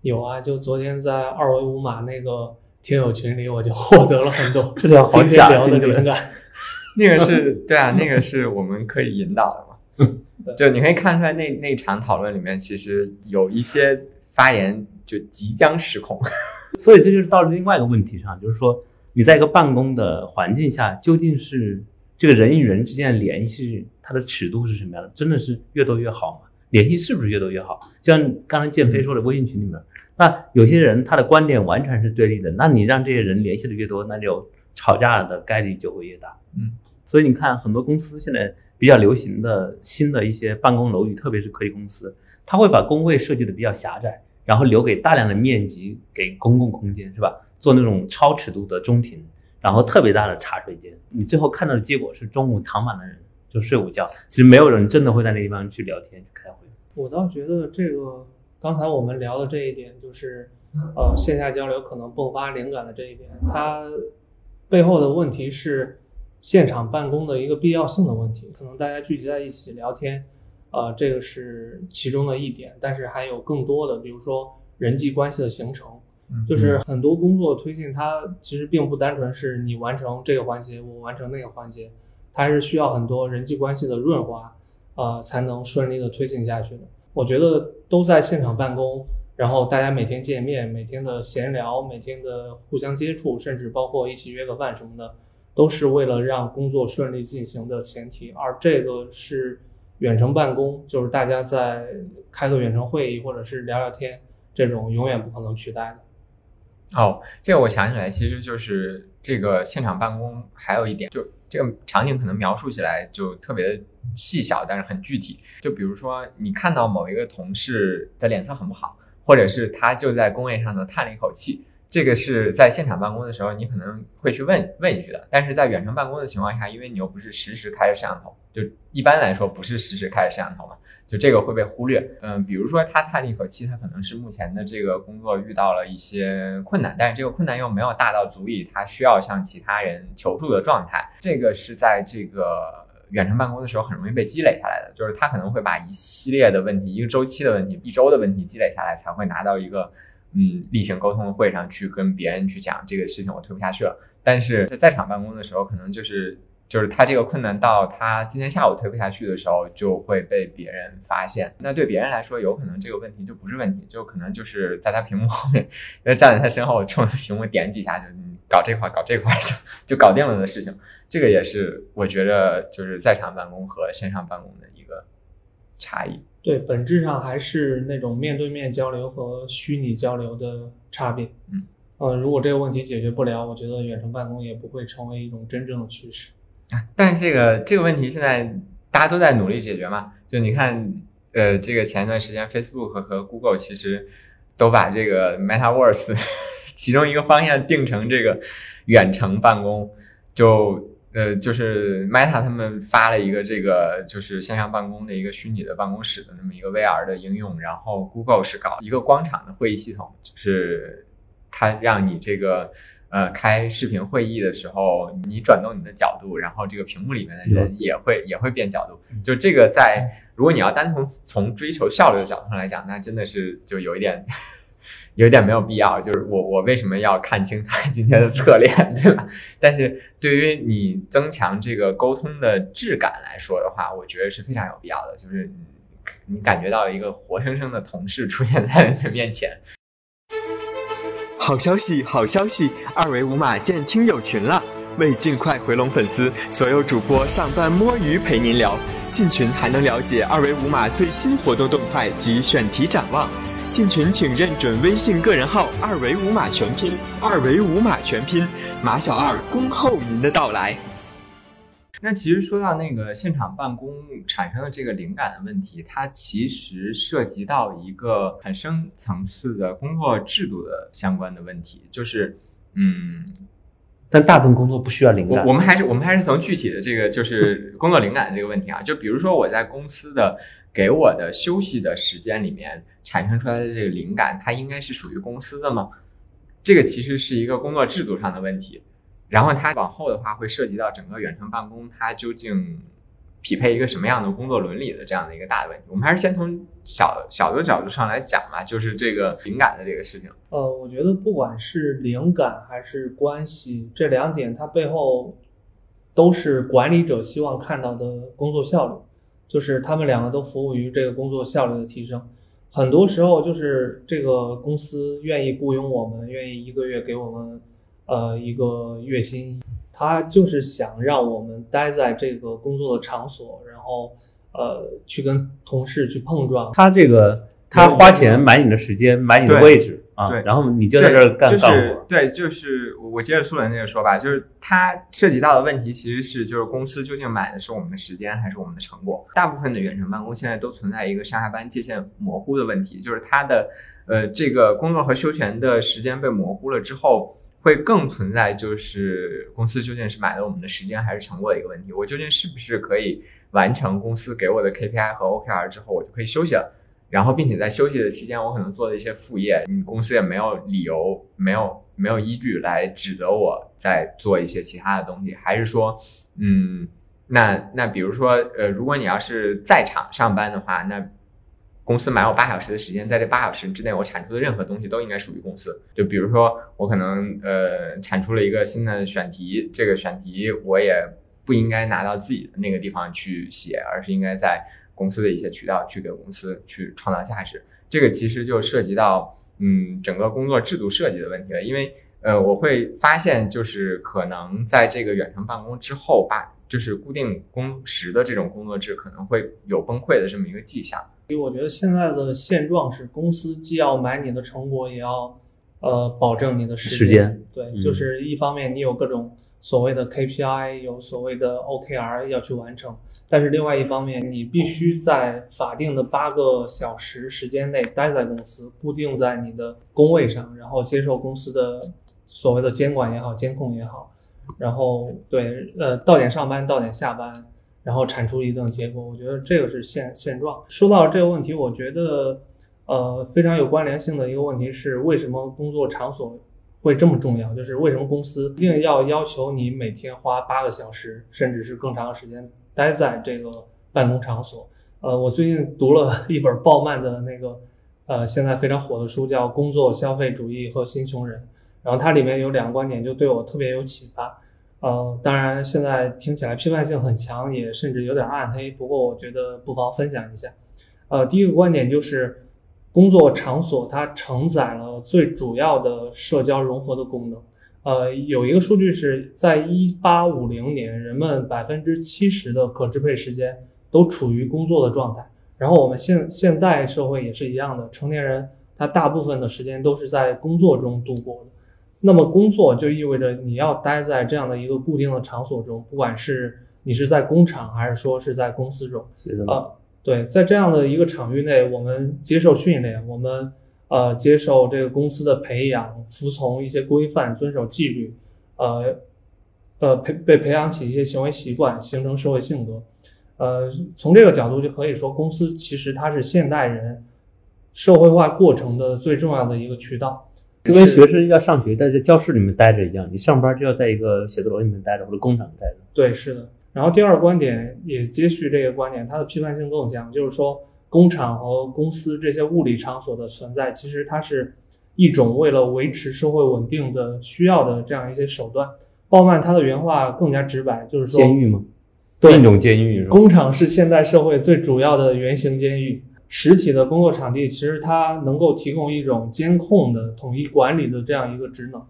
有啊，就昨天在二维五码那个听友群里，我就获得了很多 <laughs> 这条好假的灵感。<laughs> 那个是对啊，那个是我们可以引导的。<laughs> 就你可以看出来，那那场讨论里面，其实有一些发言就即将失控，<laughs> 所以这就是到了另外一个问题上，就是说你在一个办公的环境下，究竟是这个人与人之间的联系，它的尺度是什么样的？真的是越多越好吗？联系是不是越多越好？就像刚才建飞说的，微信群里面，那有些人他的观点完全是对立的，那你让这些人联系的越多，那就吵架的概率就会越大。嗯，所以你看，很多公司现在。比较流行的新的一些办公楼宇，特别是科技公司，它会把工位设计的比较狭窄，然后留给大量的面积给公共空间，是吧？做那种超尺度的中庭，然后特别大的茶水间。你最后看到的结果是中午躺满了人，就睡午觉。其实没有人真的会在那地方去聊天、去开会。我倒觉得这个刚才我们聊的这一点，就是呃线下交流可能迸发灵感的这一点，它背后的问题是。现场办公的一个必要性的问题，可能大家聚集在一起聊天，呃，这个是其中的一点，但是还有更多的，比如说人际关系的形成，就是很多工作推进，它其实并不单纯是你完成这个环节，我完成那个环节，它是需要很多人际关系的润滑，呃，才能顺利的推进下去的。我觉得都在现场办公，然后大家每天见面，每天的闲聊，每天的互相接触，甚至包括一起约个饭什么的。都是为了让工作顺利进行的前提，而这个是远程办公，就是大家在开个远程会议或者是聊聊天，这种永远不可能取代的。哦，这个我想起来，其实就是这个现场办公还有一点，就这个场景可能描述起来就特别细小，但是很具体。就比如说，你看到某一个同事的脸色很不好，或者是他就在工位上呢叹了一口气。这个是在现场办公的时候，你可能会去问问一句的，但是在远程办公的情况下，因为你又不是实时开着摄像头，就一般来说不是实时开着摄像头嘛，就这个会被忽略。嗯，比如说他叹了一口气，他可能是目前的这个工作遇到了一些困难，但是这个困难又没有大到足以他需要向其他人求助的状态。这个是在这个远程办公的时候很容易被积累下来的，就是他可能会把一系列的问题、一个周期的问题、一周的问题积累下来，才会拿到一个。嗯，例行沟通的会上去跟别人去讲这个事情，我推不下去了。但是在在场办公的时候，可能就是就是他这个困难到他今天下午推不下去的时候，就会被别人发现。那对别人来说，有可能这个问题就不是问题，就可能就是在他屏幕后面，那站在他身后，冲着屏幕点几下，就搞这块搞这块就就搞定了的事情。这个也是我觉得就是在场办公和线上办公的一个差异。对，本质上还是那种面对面交流和虚拟交流的差别。嗯，呃，如果这个问题解决不了，我觉得远程办公也不会成为一种真正的趋势。啊但是这个这个问题现在大家都在努力解决嘛？就你看，呃，这个前一段时间，Facebook 和 Google 其实都把这个 MetaVerse <laughs> 其中一个方向定成这个远程办公。就呃，就是 Meta 他们发了一个这个就是线上办公的一个虚拟的办公室的那么一个 VR 的应用，然后 Google 是搞一个光场的会议系统，就是它让你这个。呃，开视频会议的时候，你转动你的角度，然后这个屏幕里面的人也会也会变角度。就这个在，如果你要单从从追求效率的角度上来讲，那真的是就有一点，有点没有必要。就是我我为什么要看清他 <laughs> 今天的侧脸，<laughs> 对吧？但是对于你增强这个沟通的质感来说的话，我觉得是非常有必要的。就是你感觉到一个活生生的同事出现在你的面前。好消息，好消息！二维码见听友群了。为尽快回笼粉丝，所有主播上班摸鱼陪您聊。进群还能了解二维码最新活动动态及选题展望。进群请认准微信个人号“二维五码全拼”，二维五码全拼，马小二恭候您的到来。那其实说到那个现场办公产生的这个灵感的问题，它其实涉及到一个很深层次的工作制度的相关的问题，就是嗯，但大部分工作不需要灵感。我们还是我们还是从具体的这个就是工作灵感这个问题啊，就比如说我在公司的给我的休息的时间里面产生出来的这个灵感，它应该是属于公司的吗？这个其实是一个工作制度上的问题。然后它往后的话会涉及到整个远程办公，它究竟匹配一个什么样的工作伦理的这样的一个大的问题。我们还是先从小小的角度上来讲吧，就是这个灵感的这个事情。呃，我觉得不管是灵感还是关系，这两点它背后都是管理者希望看到的工作效率，就是他们两个都服务于这个工作效率的提升。很多时候就是这个公司愿意雇佣我们，愿意一个月给我们。呃，一个月薪，他就是想让我们待在这个工作的场所，然后呃，去跟同事去碰撞。他这个，他花钱买你的时间，买你的位置啊，然后你就在这儿干就是。对，就是我接着苏伦那个说吧，就是它涉及到的问题其实是，就是公司究竟买的是我们的时间还是我们的成果？大部分的远程办公现在都存在一个上下班界限模糊的问题，就是它的呃，这个工作和休闲的时间被模糊了之后。会更存在就是公司究竟是买了我们的时间还是成果的一个问题。我究竟是不是可以完成公司给我的 KPI 和 OKR 之后，我就可以休息了。然后，并且在休息的期间，我可能做了一些副业，你公司也没有理由、没有没有依据来指责我在做一些其他的东西。还是说，嗯，那那比如说，呃，如果你要是在场上班的话，那。公司买我八小时的时间，在这八小时之内，我产出的任何东西都应该属于公司。就比如说，我可能呃产出了一个新的选题，这个选题我也不应该拿到自己的那个地方去写，而是应该在公司的一些渠道去给公司去创造价值。这个其实就涉及到嗯整个工作制度设计的问题了，因为呃我会发现，就是可能在这个远程办公之后，把就是固定工时的这种工作制可能会有崩溃的这么一个迹象。所以我觉得现在的现状是，公司既要买你的成果，也要呃保证你的时间。对，就是一方面你有各种所谓的 KPI，有所谓的 OKR 要去完成，但是另外一方面，你必须在法定的八个小时时间内待在公司，固定在你的工位上，然后接受公司的所谓的监管也好、监控也好，然后对呃到点上班，到点下班。然后产出一定结果，我觉得这个是现现状。说到这个问题，我觉得，呃，非常有关联性的一个问题是，为什么工作场所会这么重要？就是为什么公司一定要要求你每天花八个小时，甚至是更长的时间待在这个办公场所？呃，我最近读了 <laughs> 一本鲍曼的那个，呃，现在非常火的书，叫《工作消费主义和新穷人》，然后它里面有两个观点，就对我特别有启发。呃，当然现在听起来批判性很强，也甚至有点暗黑。不过我觉得不妨分享一下。呃，第一个观点就是，工作场所它承载了最主要的社交融合的功能。呃，有一个数据是在一八五零年，人们百分之七十的可支配时间都处于工作的状态。然后我们现现在社会也是一样的，成年人他大部分的时间都是在工作中度过的。那么工作就意味着你要待在这样的一个固定的场所中，不管是你是在工厂还是说是在公司中，是的啊，对，在这样的一个场域内，我们接受训练，我们呃接受这个公司的培养，服从一些规范，遵守纪律，呃呃培被培养起一些行为习惯，形成社会性格。呃，从这个角度就可以说，公司其实它是现代人社会化过程的最重要的一个渠道。就跟学生要上学，在教室里面待着一样，你上班就要在一个写字楼里面待着，或者工厂待着。对，是的。然后第二个观点也接续这个观点，它的批判性更强，就是说工厂和公司这些物理场所的存在，其实它是一种为了维持社会稳定的需要的这样一些手段。鲍曼他的原话更加直白，就是说监狱吗？对另一种监狱？工厂是现代社会最主要的原型监狱。实体的工作场地其实它能够提供一种监控的、统一管理的这样一个职能。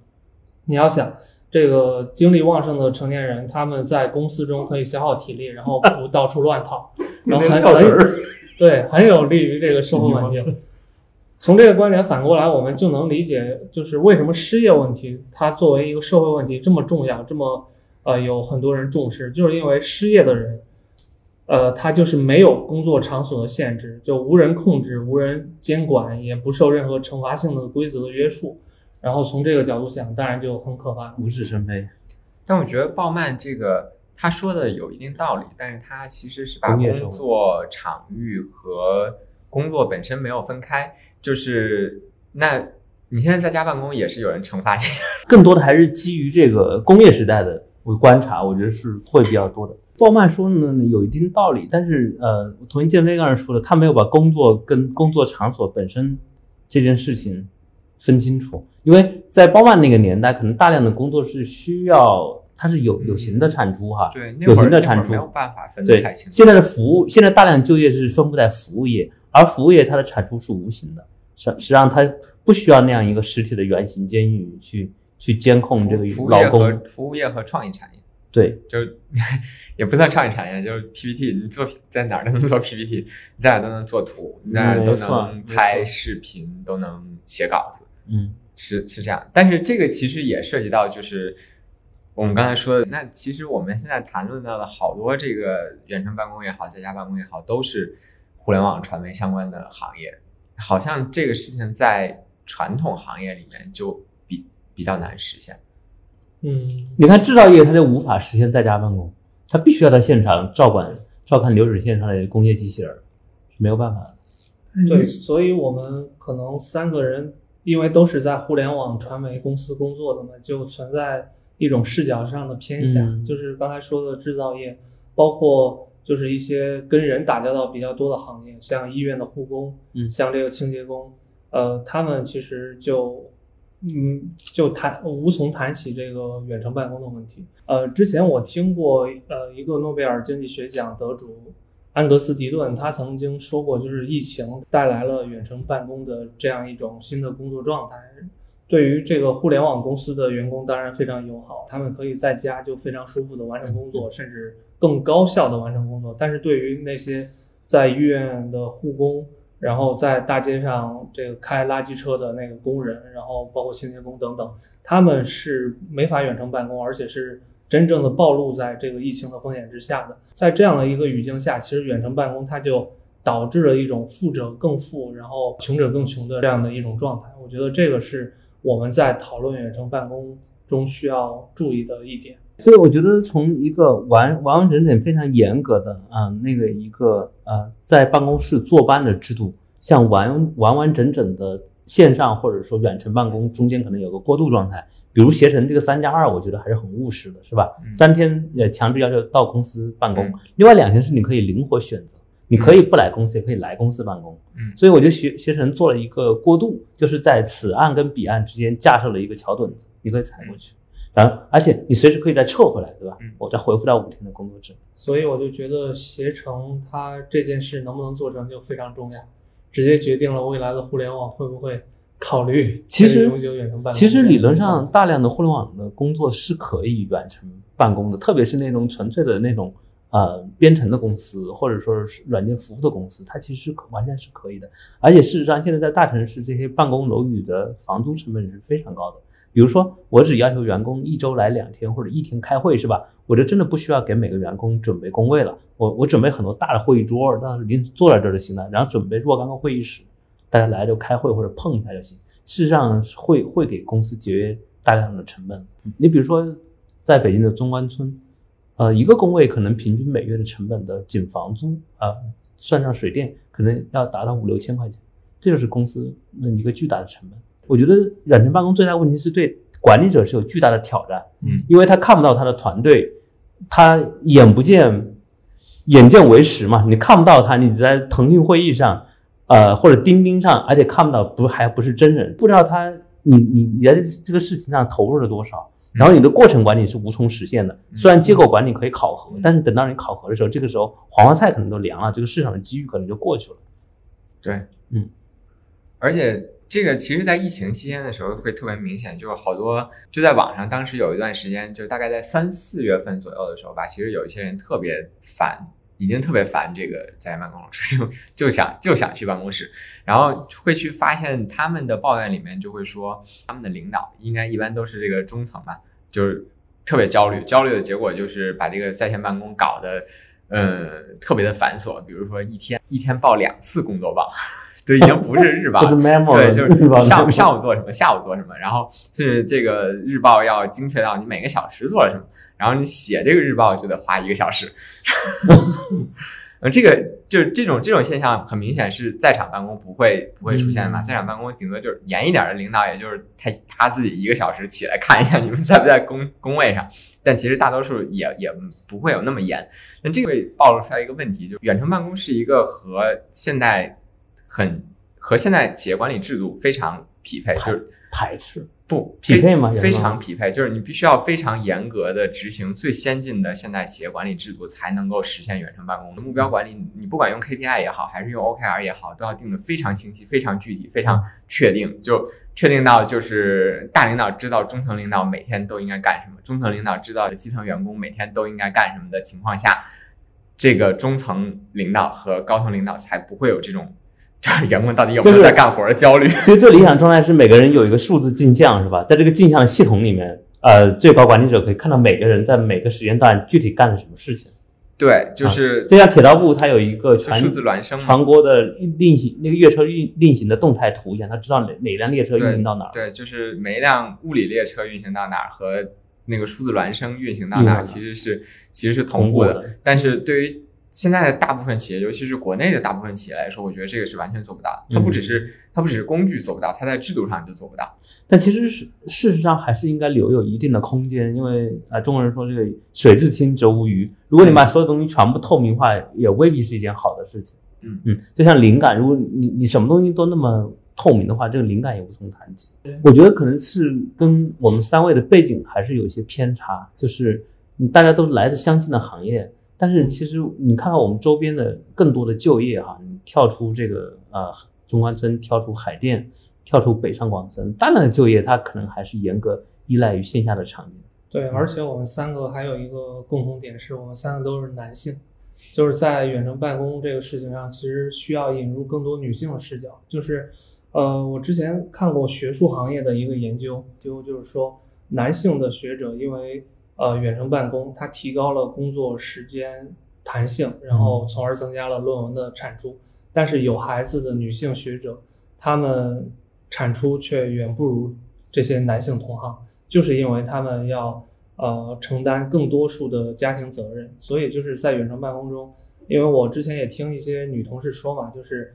你要想，这个精力旺盛的成年人，他们在公司中可以消耗体力，然后不到处乱跑，<laughs> 然后很对，很有利于这个社会稳定。<laughs> 从这个观点反过来，我们就能理解，就是为什么失业问题它作为一个社会问题这么重要，这么呃有很多人重视，就是因为失业的人，呃，他就是没有工作场所的限制，就无人控制、无人监管，也不受任何惩罚性的规则的约束。然后从这个角度想，当然就很可怕。无事生非。但我觉得鲍曼这个他说的有一定道理，但是他其实是把工作场域和工作本身没有分开，就是那你现在在家办公也是有人惩罚你，<laughs> 更多的还是基于这个工业时代的我观察，我觉得是会比较多的。鲍曼说的呢有一定道理，但是呃，我同意建飞刚才说的，他没有把工作跟工作场所本身这件事情分清楚，因为在包曼那个年代，可能大量的工作是需要它是有有形的产出哈，对，那有形的产出没有办法分得太清，楚。现在的服务，现在大量就业是分布在服务业，而服务业它的产出是无形的，实实际上它不需要那样一个实体的圆形监狱去去监控这个服务业劳工。和服务业和创意产业。对，就也不算创意产业，就是 PPT，你做在哪儿都能做 PPT，你在哪儿都能做图，你在哪儿都能拍视频，都能写稿子，嗯，是是这样。但是这个其实也涉及到就是我们刚才说的，那其实我们现在谈论到的好多这个远程办公也好，在家办公也好，都是互联网传媒相关的行业，好像这个事情在传统行业里面就比比较难实现。嗯，你看制造业它就无法实现在家办公，它必须要在现场照管照看流水线上的工业机器人，是没有办法的。对，所以我们可能三个人，因为都是在互联网传媒公司工作的嘛，就存在一种视角上的偏狭，嗯就是刚才说的制造业，包括就是一些跟人打交道比较多的行业，像医院的护工，嗯像这个清洁工，呃，他们其实就。嗯，就谈无从谈起这个远程办公的问题。呃，之前我听过呃一个诺贝尔经济学奖得主安格斯·迪顿他曾经说过，就是疫情带来了远程办公的这样一种新的工作状态。对于这个互联网公司的员工，当然非常友好，他们可以在家就非常舒服的完成工作，甚至更高效的完成工作。但是对于那些在医院的护工，然后在大街上这个开垃圾车的那个工人，然后包括清洁工等等，他们是没法远程办公，而且是真正的暴露在这个疫情的风险之下的。在这样的一个语境下，其实远程办公它就导致了一种富者更富，然后穷者更穷的这样的一种状态。我觉得这个是我们在讨论远程办公中需要注意的一点。所以我觉得从一个完完完整整、非常严格的啊、那个一个呃在办公室坐班的制度，向完完完整整的线上或者说远程办公中间可能有个过渡状态。比如携程这个三加二，我觉得还是很务实的，是吧？嗯三天呃强制要求到公司办公，嗯另外两天是你可以灵活选择，你可以不来公司，也可以来公司办公。嗯所以我觉得携携程做了一个过渡，就是在此岸跟彼岸之间架设了一个桥墩子，你可以踩过去。然后而且你随时可以再撤回来，对吧？嗯我再回复到五天的工作制。所以我就觉得携程它这件事能不能做成就非常重要，直接决定了未来的互联网会不会考虑其实永久远程办公。其实理论上，大量的互联网的工作是可以远程办公的，特别是那种纯粹的那种呃编程的公司，或者说是软件服务的公司，它其实是完全是可以的。而且事实上，现在在大城市这些办公楼宇的房租成本是非常高的。比如说，我只要求员工一周来两天或者一天开会，是吧？我就真的不需要给每个员工准备工位了。我我准备很多大的会议桌，让临时坐在这儿就行了，然后准备若干个会议室，大家来就开会或者碰一下就行。事实上是会会给公司节约大量的成本。你比如说，在北京的中关村，呃，一个工位可能平均每月的成本的仅房租啊、算上水电，可能要达到五六千块钱，这就是公司那一个巨大的成本。我觉得远程办公最大问题是对管理者是有巨大的挑战，嗯，因为他看不到他的团队，他眼不见，眼见为实嘛，你看不到他，你只在腾讯会议上，呃，或者钉钉上，而且看不到，不还不是真人，不知道他你你你在这个事情上投入了多少，然后你的过程管理是无从实现的。虽然结果管理可以考核，但是等到你考核的时候，这个时候黄花菜可能都凉了，这个市场的机遇可能就过去了。对，嗯，而且这个其实，在疫情期间的时候会特别明显，就是好多就在网上，当时有一段时间，就大概在三四月份左右的时候吧，其实有一些人特别烦，已经特别烦这个在线办公了，<laughs> 就就想就想去办公室，然后会去发现他们的抱怨里面就会说，他们的领导应该一般都是这个中层嘛，就是特别焦虑，焦虑的结果就是把这个在线办公搞得。嗯，特别的繁琐，比如说一天一天报两次工作报，就已经不是日报，<laughs> 就是 memo，对，就日报是上午上午做什么，下午做什么，然后是这个日报要精确到你每个小时做了什么，然后你写这个日报就得花一个小时。呃，<laughs> 这个就这种这种现象很明显是在场办公不会不会出现的嘛，嗯在场办公顶多就是严一点的领导，也就是他他自己一个小时起来看一下你们在不在工工位上，但其实大多数也也不会有那么严。那这个暴露出来一个问题，就远程办公是一个和现在很和现在企业管理制度非常匹配，就是排斥不匹配吗非常匹配，就是你必须要非常严格的执行最先进的现代企业管理制度，才能够实现远程办公。目标管理，你不管用 KPI 也好，还是用 OKR 也好，都要定的非常清晰、非常具体、非常确定，就确定到就是大领导知道中层领导每天都应该干什么，中层领导知道基层员工每天都应该干什么的情况下，这个中层领导和高层领导才不会有这种。就是员工到底有没有在干活的焦虑？其实最理想状态是每个人有一个数字镜像，是吧？在这个镜像系统里面，呃，最高管理者可以看到每个人在每个时间段具体干了什么事情。对，就是就像铁道部，它有一个全就数字孪生。全国的运行那个月车运运行的动态图一样，他知道哪哪辆列车运行到哪儿。对，就是每一辆物理列车运行到哪儿和那个数字孪生运行到哪儿，其实是其实是同同步的。的。但是对于现在的大部分企业，尤其是国内的大部分企业来说，我觉得这个是完全做不到。它不只是它不只是工具做不到，它在制度上就做不到。但其实是事实上还是应该留有一定的空间，因为啊、中国人说这个水至清则无鱼。如果你把所有东西全部透明化，也未必是一件好的事情。嗯嗯，就像灵感，如果你你什么东西都那么透明的话，这个灵感也无从谈起。我觉得可能是跟我们三位的背景还是有一些偏差，就是嗯大家都来自相近的行业，但是其实你看看我们周边的更多的就业哈，你跳出这个呃中关村，跳出海淀，跳出北上广深，大量的就业它可能还是严格依赖于线下的场景。对，而且我们三个还有一个共同点，是我们三个都是男性，就是在远程办公这个事情上，其实需要引入更多女性的视角。就是，呃，我之前看过学术行业的一个研究，就就是说，男性的学者因为呃远程办公，它提高了工作时间弹性，然后从而增加了论文的产出。但是有孩子的女性学者，她们产出却远不如这些男性同行。就是因为他们要呃承担更多数的家庭责任，所以就是在远程办公中，因为我之前也听一些女同事说嘛，就是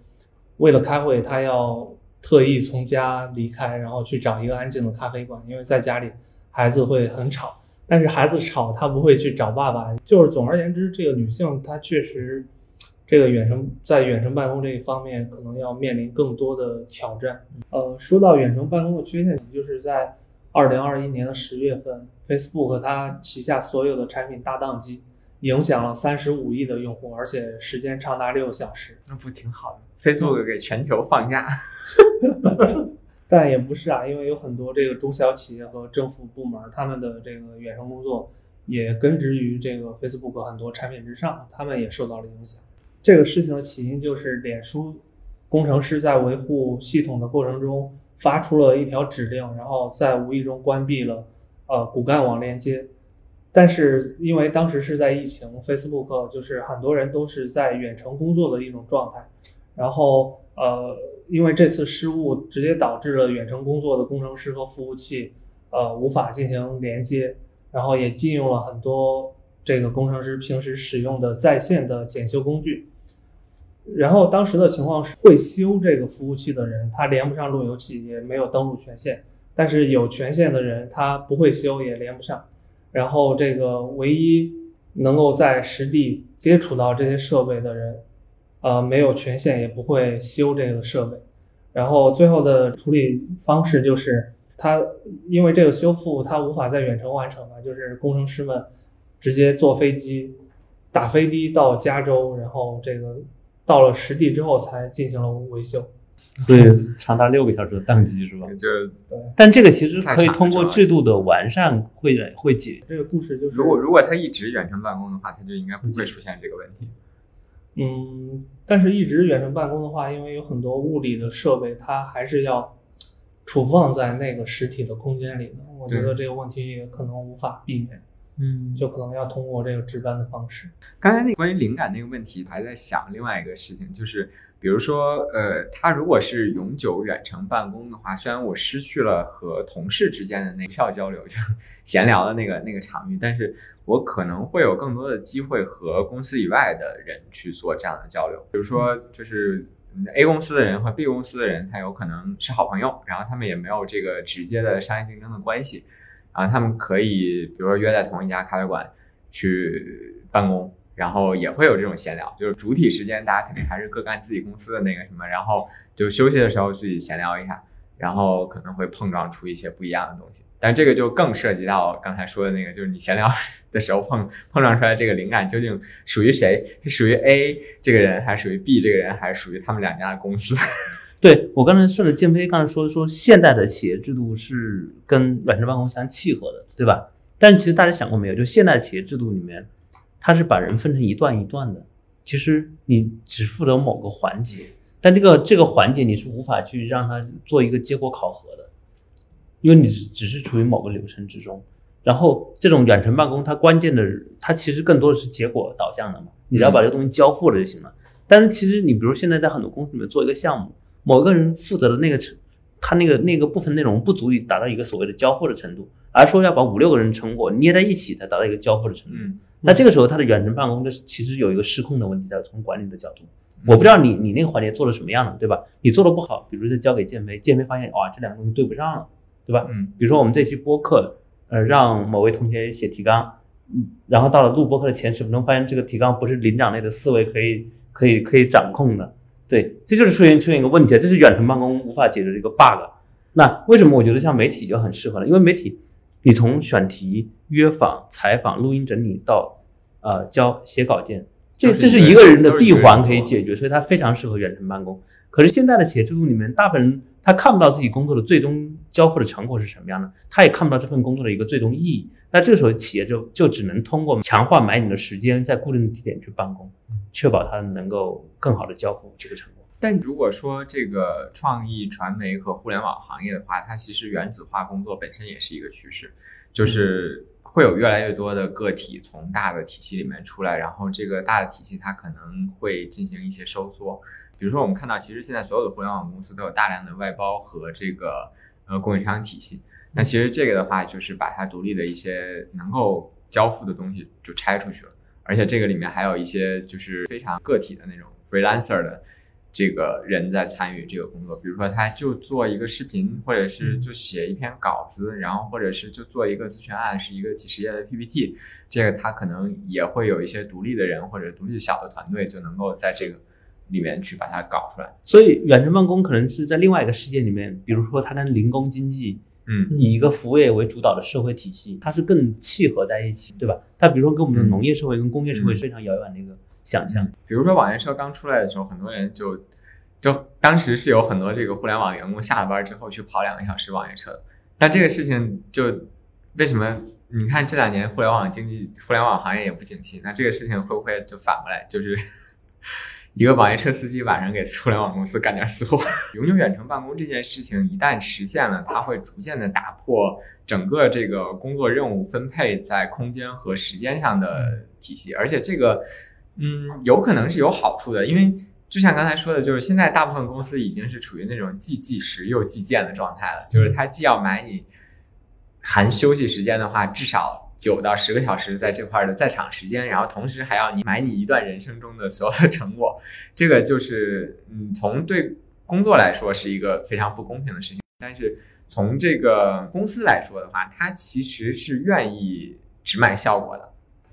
为了开会，她要特意从家离开，然后去找一个安静的咖啡馆，因为在家里孩子会很吵，但是孩子吵她不会去找爸爸，就是总而言之，这个女性她确实这个远程在远程办公这一方面可能要面临更多的挑战。呃，说到远程办公的缺陷，就是在二零二一年的十月份，Facebook 它旗下所有的产品大宕机，影响了三十五亿的用户，而且时间长达六个小时。那不挺好的？Facebook 给全球放假。<laughs> 但也不是啊，因为有很多这个中小企业和政府部门，他们的这个远程工作也根植于这个 Facebook 很多产品之上，他们也受到了影响。这个事情的起因就是脸书工程师在维护系统的过程中发出了一条指令，然后在无意中关闭了呃骨干网链接。但是因为当时是在疫情，Facebook 就是很多人都是在远程工作的一种状态，然后呃。因为这次失误，直接导致了远程工作的工程师和服务器，呃，无法进行连接，然后也禁用了很多这个工程师平时使用的在线的检修工具。然后当时的情况是，会修这个服务器的人，他连不上路由器，也没有登录权限；但是有权限的人，他不会修，也连不上。然后这个唯一能够在实地接触到这些设备的人。呃，没有权限也不会修这个设备，然后最后的处理方式就是，它因为这个修复它无法在远程完成嘛，就是工程师们直接坐飞机打飞的到加州，然后这个到了实地之后才进行了维修，所以长达六个小时的宕机是吧？就是对，但这个其实可以通过制度的完善会会解。这个故事就是，如果如果他一直远程办公的话，他就应该不会出现这个问题。嗯，但是一直远程办公的话，因为有很多物理的设备，它还是要储放在那个实体的空间里的。我觉得这个问题也可能无法避免。嗯，就可能要通过这个值班的方式。刚才那关于灵感那个问题，还在想另外一个事情，就是比如说，呃，他如果是永久远程办公的话，虽然我失去了和同事之间的那票交流，就是 <laughs> 闲聊的那个那个场域，但是我可能会有更多的机会和公司以外的人去做这样的交流。比如说，就是 A 公司的人和 B 公司的人，他有可能是好朋友，然后他们也没有这个直接的商业竞争的关系。然后他们可以，比如说约在同一家咖啡馆去办公，然后也会有这种闲聊，就是主体时间大家肯定还是各干自己公司的那个什么，然后就休息的时候自己闲聊一下，然后可能会碰撞出一些不一样的东西。但这个就更涉及到刚才说的那个，就是你闲聊 <laughs> 的时候碰碰撞出来这个灵感究竟属于谁？是属于 A 这个人，还是属于 B 这个人，还是属于他们两家的公司？对我刚才顺着建飞刚才说说，现代的企业制度是跟远程办公相契合的，对吧？但其实大家想过没有，就现代企业制度里面，它是把人分成一段一段的，其实你只负责某个环节，但这个这个环节你是无法去让它做一个结果考核的，因为你只是处于某个流程之中。然后这种远程办公，它关键的，它其实更多的是结果导向的嘛，你只要把这个东西交付了就行了。但是其实你比如现在在很多公司里面做一个项目。某个人负责的那个成，他那个那个部分内容不足以达到一个所谓的交付的程度，而说要把五六个人成果捏在一起才达到一个交付的程度。那这个时候他的远程办公，的其实有一个失控的问题，在从管理的角度，我不知道你你那个环节做的什么样的，对吧？你做的不好，比如说交给建飞，建飞发现哇这两个东西对不上了，对吧？嗯，比如说我们这期播客，呃，让某位同学写提纲，嗯，然后到了录播课的前十分钟，发现这个提纲不是灵长类的思维可以可以可以掌控的。对，这就是出现出现一个问题，这是远程办公无法解决的一个 bug。那为什么我觉得像媒体就很适合呢？因为媒体，你从选题、约访、采访、录音整理到呃交写稿件，这这是一个人的闭环可以解决，所以它非常适合远程办公。可是现在的企业制度里面，大部分人他看不到自己工作的最终交付的成果是什么样的，他也看不到这份工作的一个最终意义。那这个时候，企业就就只能通过强化买你的时间，在固定的地点去办公。确保它能够更好的交付这个成果。但如果说这个创意传媒和互联网行业的话，它其实原子化工作本身也是一个趋势，就是会有越来越多的个体从大的体系里面出来，然后这个大的体系它可能会进行一些收缩。比如说，我们看到其实现在所有的互联网公司都有大量的外包和这个呃供应商体系。那其实这个的话，就是把它独立的一些能够交付的东西就拆出去了。而且这个里面还有一些就是非常个体的那种 freelancer 的这个人在参与这个工作，比如说他就做一个视频，或者是就写一篇稿子，然后或者是就做一个咨询案，是一个几十页的 PPT，这个他可能也会有一些独立的人或者独立小的团队就能够在这个里面去把它搞出来。所以远程办公可能是在另外一个世界里面，比如说它跟零工经济嗯以一个服务业为主导的社会体系，它是更契合在一起，对吧？它比如说跟我们的嗯农业社会跟工业社会非常遥远的一个想象。比如说网约车刚出来的时候，很多人就就当时是有很多这个互联网员工下了班之后去跑两个小时网约车的。但这个事情就为什么？你看这两年互联网经济、互联网行业也不景气，那这个事情会不会就反过来，就是一个网约车司机晚上给互联网公司干点私活？<laughs> 永久远程办公这件事情一旦实现了，它会逐渐的打破整个这个工作任务分配在空间和时间上的体系，而且这个。嗯，有可能是有好处的，因为就像刚才说的，就是现在大部分公司已经是处于那种既计时又计件的状态了，就是它既要买你含休息时间的话，至少九到十个小时在这块的在场时间，然后同时还要你买你一段人生中的所有的成果，这个就是嗯，从对工作来说是一个非常不公平的事情，但是从这个公司来说的话，它其实是愿意只买效果的。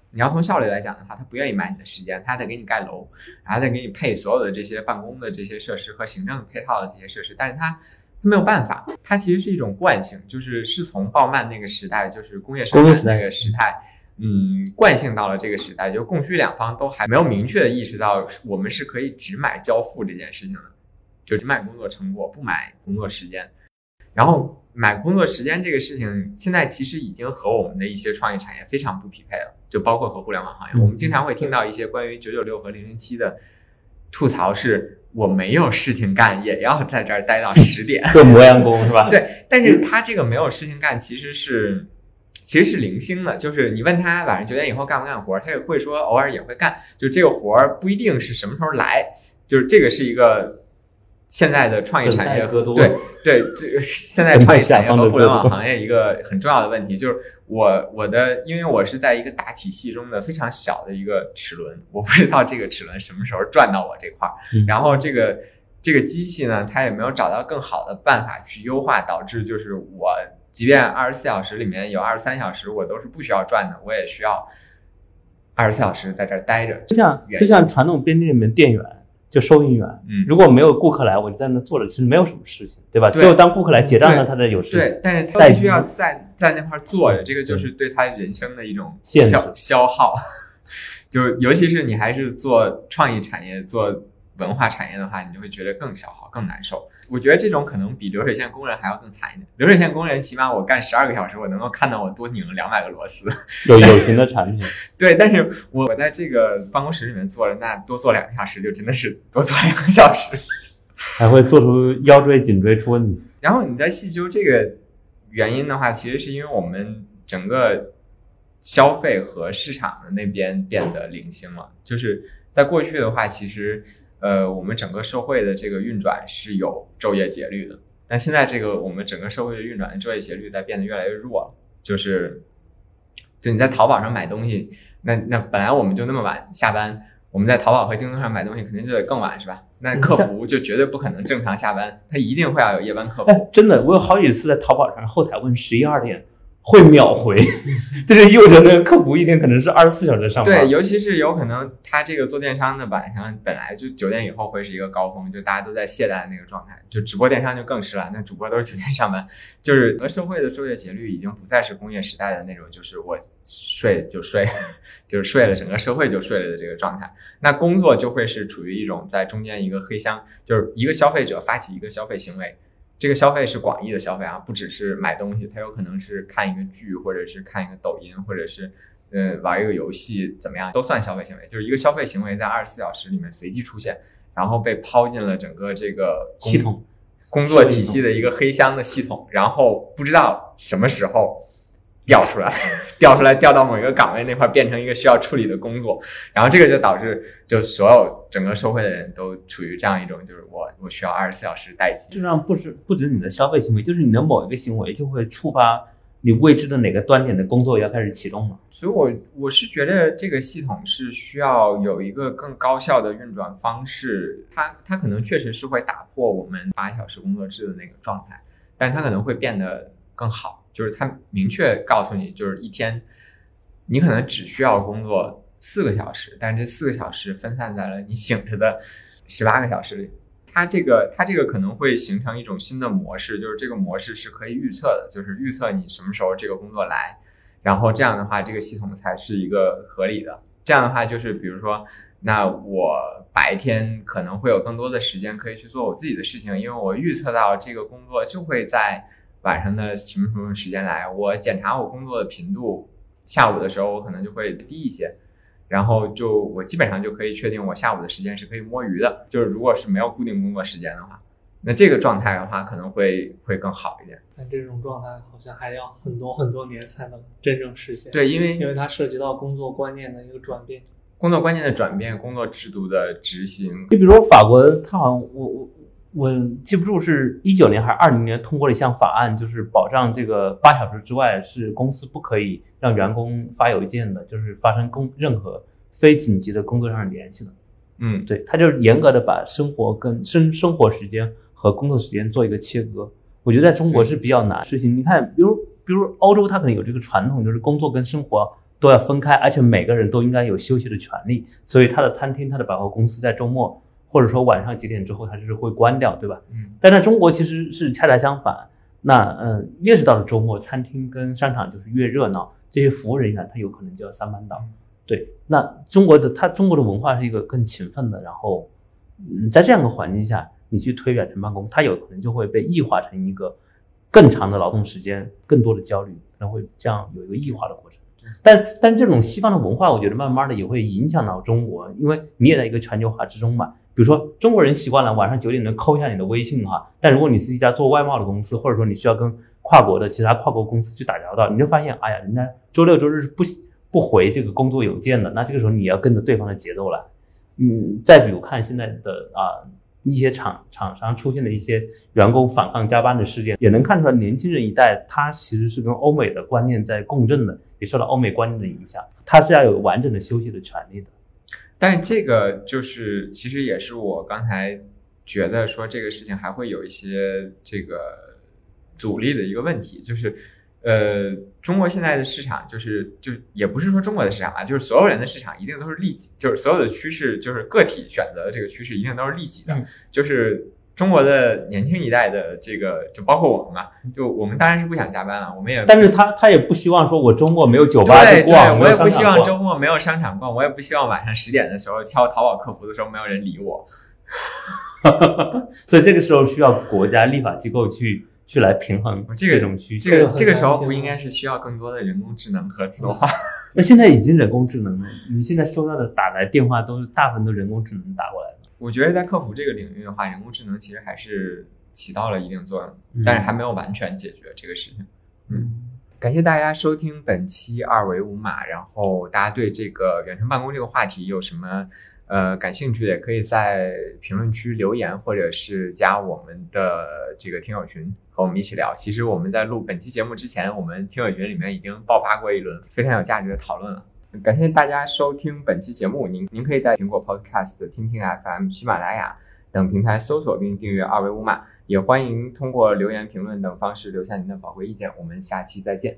你要从效率来讲的话，他不愿意买你的时间，他得给你盖楼，然后得给你配所有的这些办公的这些设施和行政配套的这些设施，但是他没有办法，它其实是一种惯性，就是是从鲍曼那个时代，就是工业生产那个时代，嗯，惯性到了这个时代，就供需两方都还没有明确的意识到，我们是可以只买交付这件事情的，就只买工作成果，不买工作时间，然后。买工作时间这个事情，现在其实已经和我们的一些创意产业非常不匹配了，就包括和互联网行业。我们经常会听到一些关于九九六和零零七的吐槽，是我没有事情干，也要在这儿待到十点 <laughs> 做磨洋工是吧？<laughs> 对，但是他这个没有事情干，其实是其实是零星的，就是你问他晚上九点以后干不干活，他也会说偶尔也会干，就这个活儿不一定是什么时候来，就是这个是一个。现在的创意产业和对对，这个 <laughs> 现在创意产业和互联网行业一个很重要的问题就是，我我的因为我是在一个大体系中的非常小的一个齿轮，我不知道这个齿轮什么时候转到我这块儿，<laughs> 然后这个这个机器呢，它也没有找到更好的办法去优化，导致就是我即便二十四小时里面有二十三小时我都是不需要转的，我也需要二十四小时在这儿待着，就像就像传统便利店里面店员。就收银员，嗯，如果没有顾客来，我就在那坐着，其实没有什么事情，对吧？对只有当顾客来结账了，他才有事情。对，但是他必须要在在那块坐着，这个就是对他人生的一种消消耗。<laughs> 就尤其是你还是做创意产业、做文化产业的话，你就会觉得更消耗、更难受。我觉得这种可能比流水线工人还要更惨一点。流水线工人起码我干十二个小时，我能够看到我多拧了两百个螺丝，有有形的产品。<laughs> 对，但是我我在这个办公室里面坐着，那多坐两个小时就真的是多坐两个小时，还会做出腰椎、颈椎出问题。然后你在细究这个原因的话，其实是因为我们整个消费和市场的那边变得零星了。就是在过去的话，其实。呃，我们整个社会的这个运转是有昼夜节律的，但现在这个我们整个社会的运转的昼夜节律在变得越来越弱了。就是，就你在淘宝上买东西，那那本来我们就那么晚下班，我们在淘宝和京东上买东西肯定就得更晚，是吧？那客服 <laughs> 就绝对不可能正常下班，他一定会要有夜班客服。哎，真的，我有好几次在淘宝上后台问十一二点。会秒回，这 <laughs> 就意味着那个客服一天可能是二十四小时上班。对，尤其是有可能他这个做电商的晚上本来就九点以后会是一个高峰，就大家都在懈怠的那个状态。就直播电商就更是了，那主播都是九点上班，就是整个社会的昼夜节律已经不再是工业时代的那种，就是我睡就睡，<laughs> 就是睡了，整个社会就睡了的这个状态。那工作就会是处于一种在中间一个黑箱，就是一个消费者发起一个消费行为。这个消费是广义的消费啊，不只是买东西，它有可能是看一个剧，或者是看一个抖音，或者是呃玩一个游戏，怎么样都算消费行为。就是一个消费行为在二十四小时里面随机出现，然后被抛进了整个这个系统工作体系的一个黑箱的系统，然后不知道什么时候调出来，<laughs> 调出来调到某一个岗位那块，变成一个需要处理的工作，然后这个就导致就所有整个社会的人都处于这样一种就是我我需要二十四小时待机。实际上不止不止你的消费行为，就是你的某一个行为就会触发你未知的哪个端点的工作要开始启动了。所以我我是觉得这个系统是需要有一个更高效的运转方式，它它可能确实是会打破我们八小时工作制的那个状态，但它可能会变得更好。就是他明确告诉你，就是一天，你可能只需要工作四个小时，但这四个小时分散在了你醒着的十八个小时里。它这个它这个可能会形成一种新的模式，就是这个模式是可以预测的，就是预测你什么时候这个工作来，然后这样的话，这个系统才是一个合理的。这样的话，就是比如说，那我白天可能会有更多的时间可以去做我自己的事情，因为我预测到这个工作就会在晚上的什么什么时间来，我检查我工作的频度，下午的时候我可能就会低一些。然后就我基本上就可以确定我下午的时间是可以摸鱼的，就是如果是没有固定工作时间的话，那这个状态的话可能会会更好一点。但这种状态好像还要很多很多年才能真正实现。对，因为因为它涉及到工作观念的一个转变，工作观念的转变，工作制度的执行。你比如说法国，它好像我我我记不住是一九年还是二零年通过了一项法案，就是保障这个八小时之外是公司不可以让员工发邮件的，就是发生工任何非紧急的工作上的联系的。嗯，对，他就是严格的把生活跟生生活时间和工作时间做一个切割。我觉得在中国是比较难的事情。你看，比如比如欧洲，它可能有这个传统，就是工作跟生活都要分开，而且每个人都应该有休息的权利。所以，他的餐厅、他的百货公司在周末或者说晚上几点之后，它就是会关掉，对吧？嗯。但在中国其实是恰恰相反。那嗯，越是到了周末，餐厅跟商场就是越热闹，这些服务人员他有可能就要三班倒。对，那中国的它中国的文化是一个更勤奋的，然后嗯，在这样的环境下，你去推远程办公，它有可能就会被异化成一个更长的劳动时间、更多的焦虑，可能会这样有一个异化的过程。但但这种西方的文化，我觉得慢慢的也会影响到中国，因为你也在一个全球化之中嘛。比如说中国人习惯了晚上九点能扣一下你的微信哈，但如果你是一家做外贸的公司，或者说你需要跟跨国的其他跨国公司去打交道，你就发现，哎呀，人家周六周日是不不回这个工作邮件的，那这个时候你要跟着对方的节奏来。嗯，再比如看现在的啊一些厂厂商出现的一些员工反抗加班的事件，也能看出来年轻人一代他其实是跟欧美的观念在共振的，也受到欧美观念的影响，他是要有完整的休息的权利的。但这个就是其实也是我刚才觉得说这个事情还会有一些这个阻力的一个问题，就是呃，中国现在的市场就是就也不是说中国的市场啊，就是所有人的市场一定都是利己，就是所有的趋势就是个体选择的这个趋势一定都是利己的，嗯。就是中国的年轻一代的这个就包括我们嘛，就我们当然是不想加班了，我们也但是他他也不希望说我周末没有酒吧对去逛，我也不希望周末没有商场逛，我也不希望晚上十点的时候敲淘宝客服的时候没有人理我。<laughs> 所以这个时候需要国家立法机构去去来平衡这个种需求。这个很这个时候不应该是需要更多的人工智能和自动化？<laughs> 那现在已经人工智能了，你现在收到的打来电话都是大部分都人工智能打过来的。我觉得在客服这个领域的话，人工智能其实还是起到了一定作用，嗯但是还没有完全解决这个事情。嗯，感谢大家收听本期二维五码。然后大家对这个远程办公这个话题有什么呃感兴趣的，也可以在评论区留言，或者是加我们的这个听友群和我们一起聊。其实我们在录本期节目之前，我们听友群里面已经爆发过一轮非常有价值的讨论了。感谢大家收听本期节目，您您可以在苹果 Podcast、蜻蜓 FM、喜马拉雅等平台搜索并订阅二维五码，也欢迎通过留言、评论等方式留下您的宝贵意见。我们下期再见。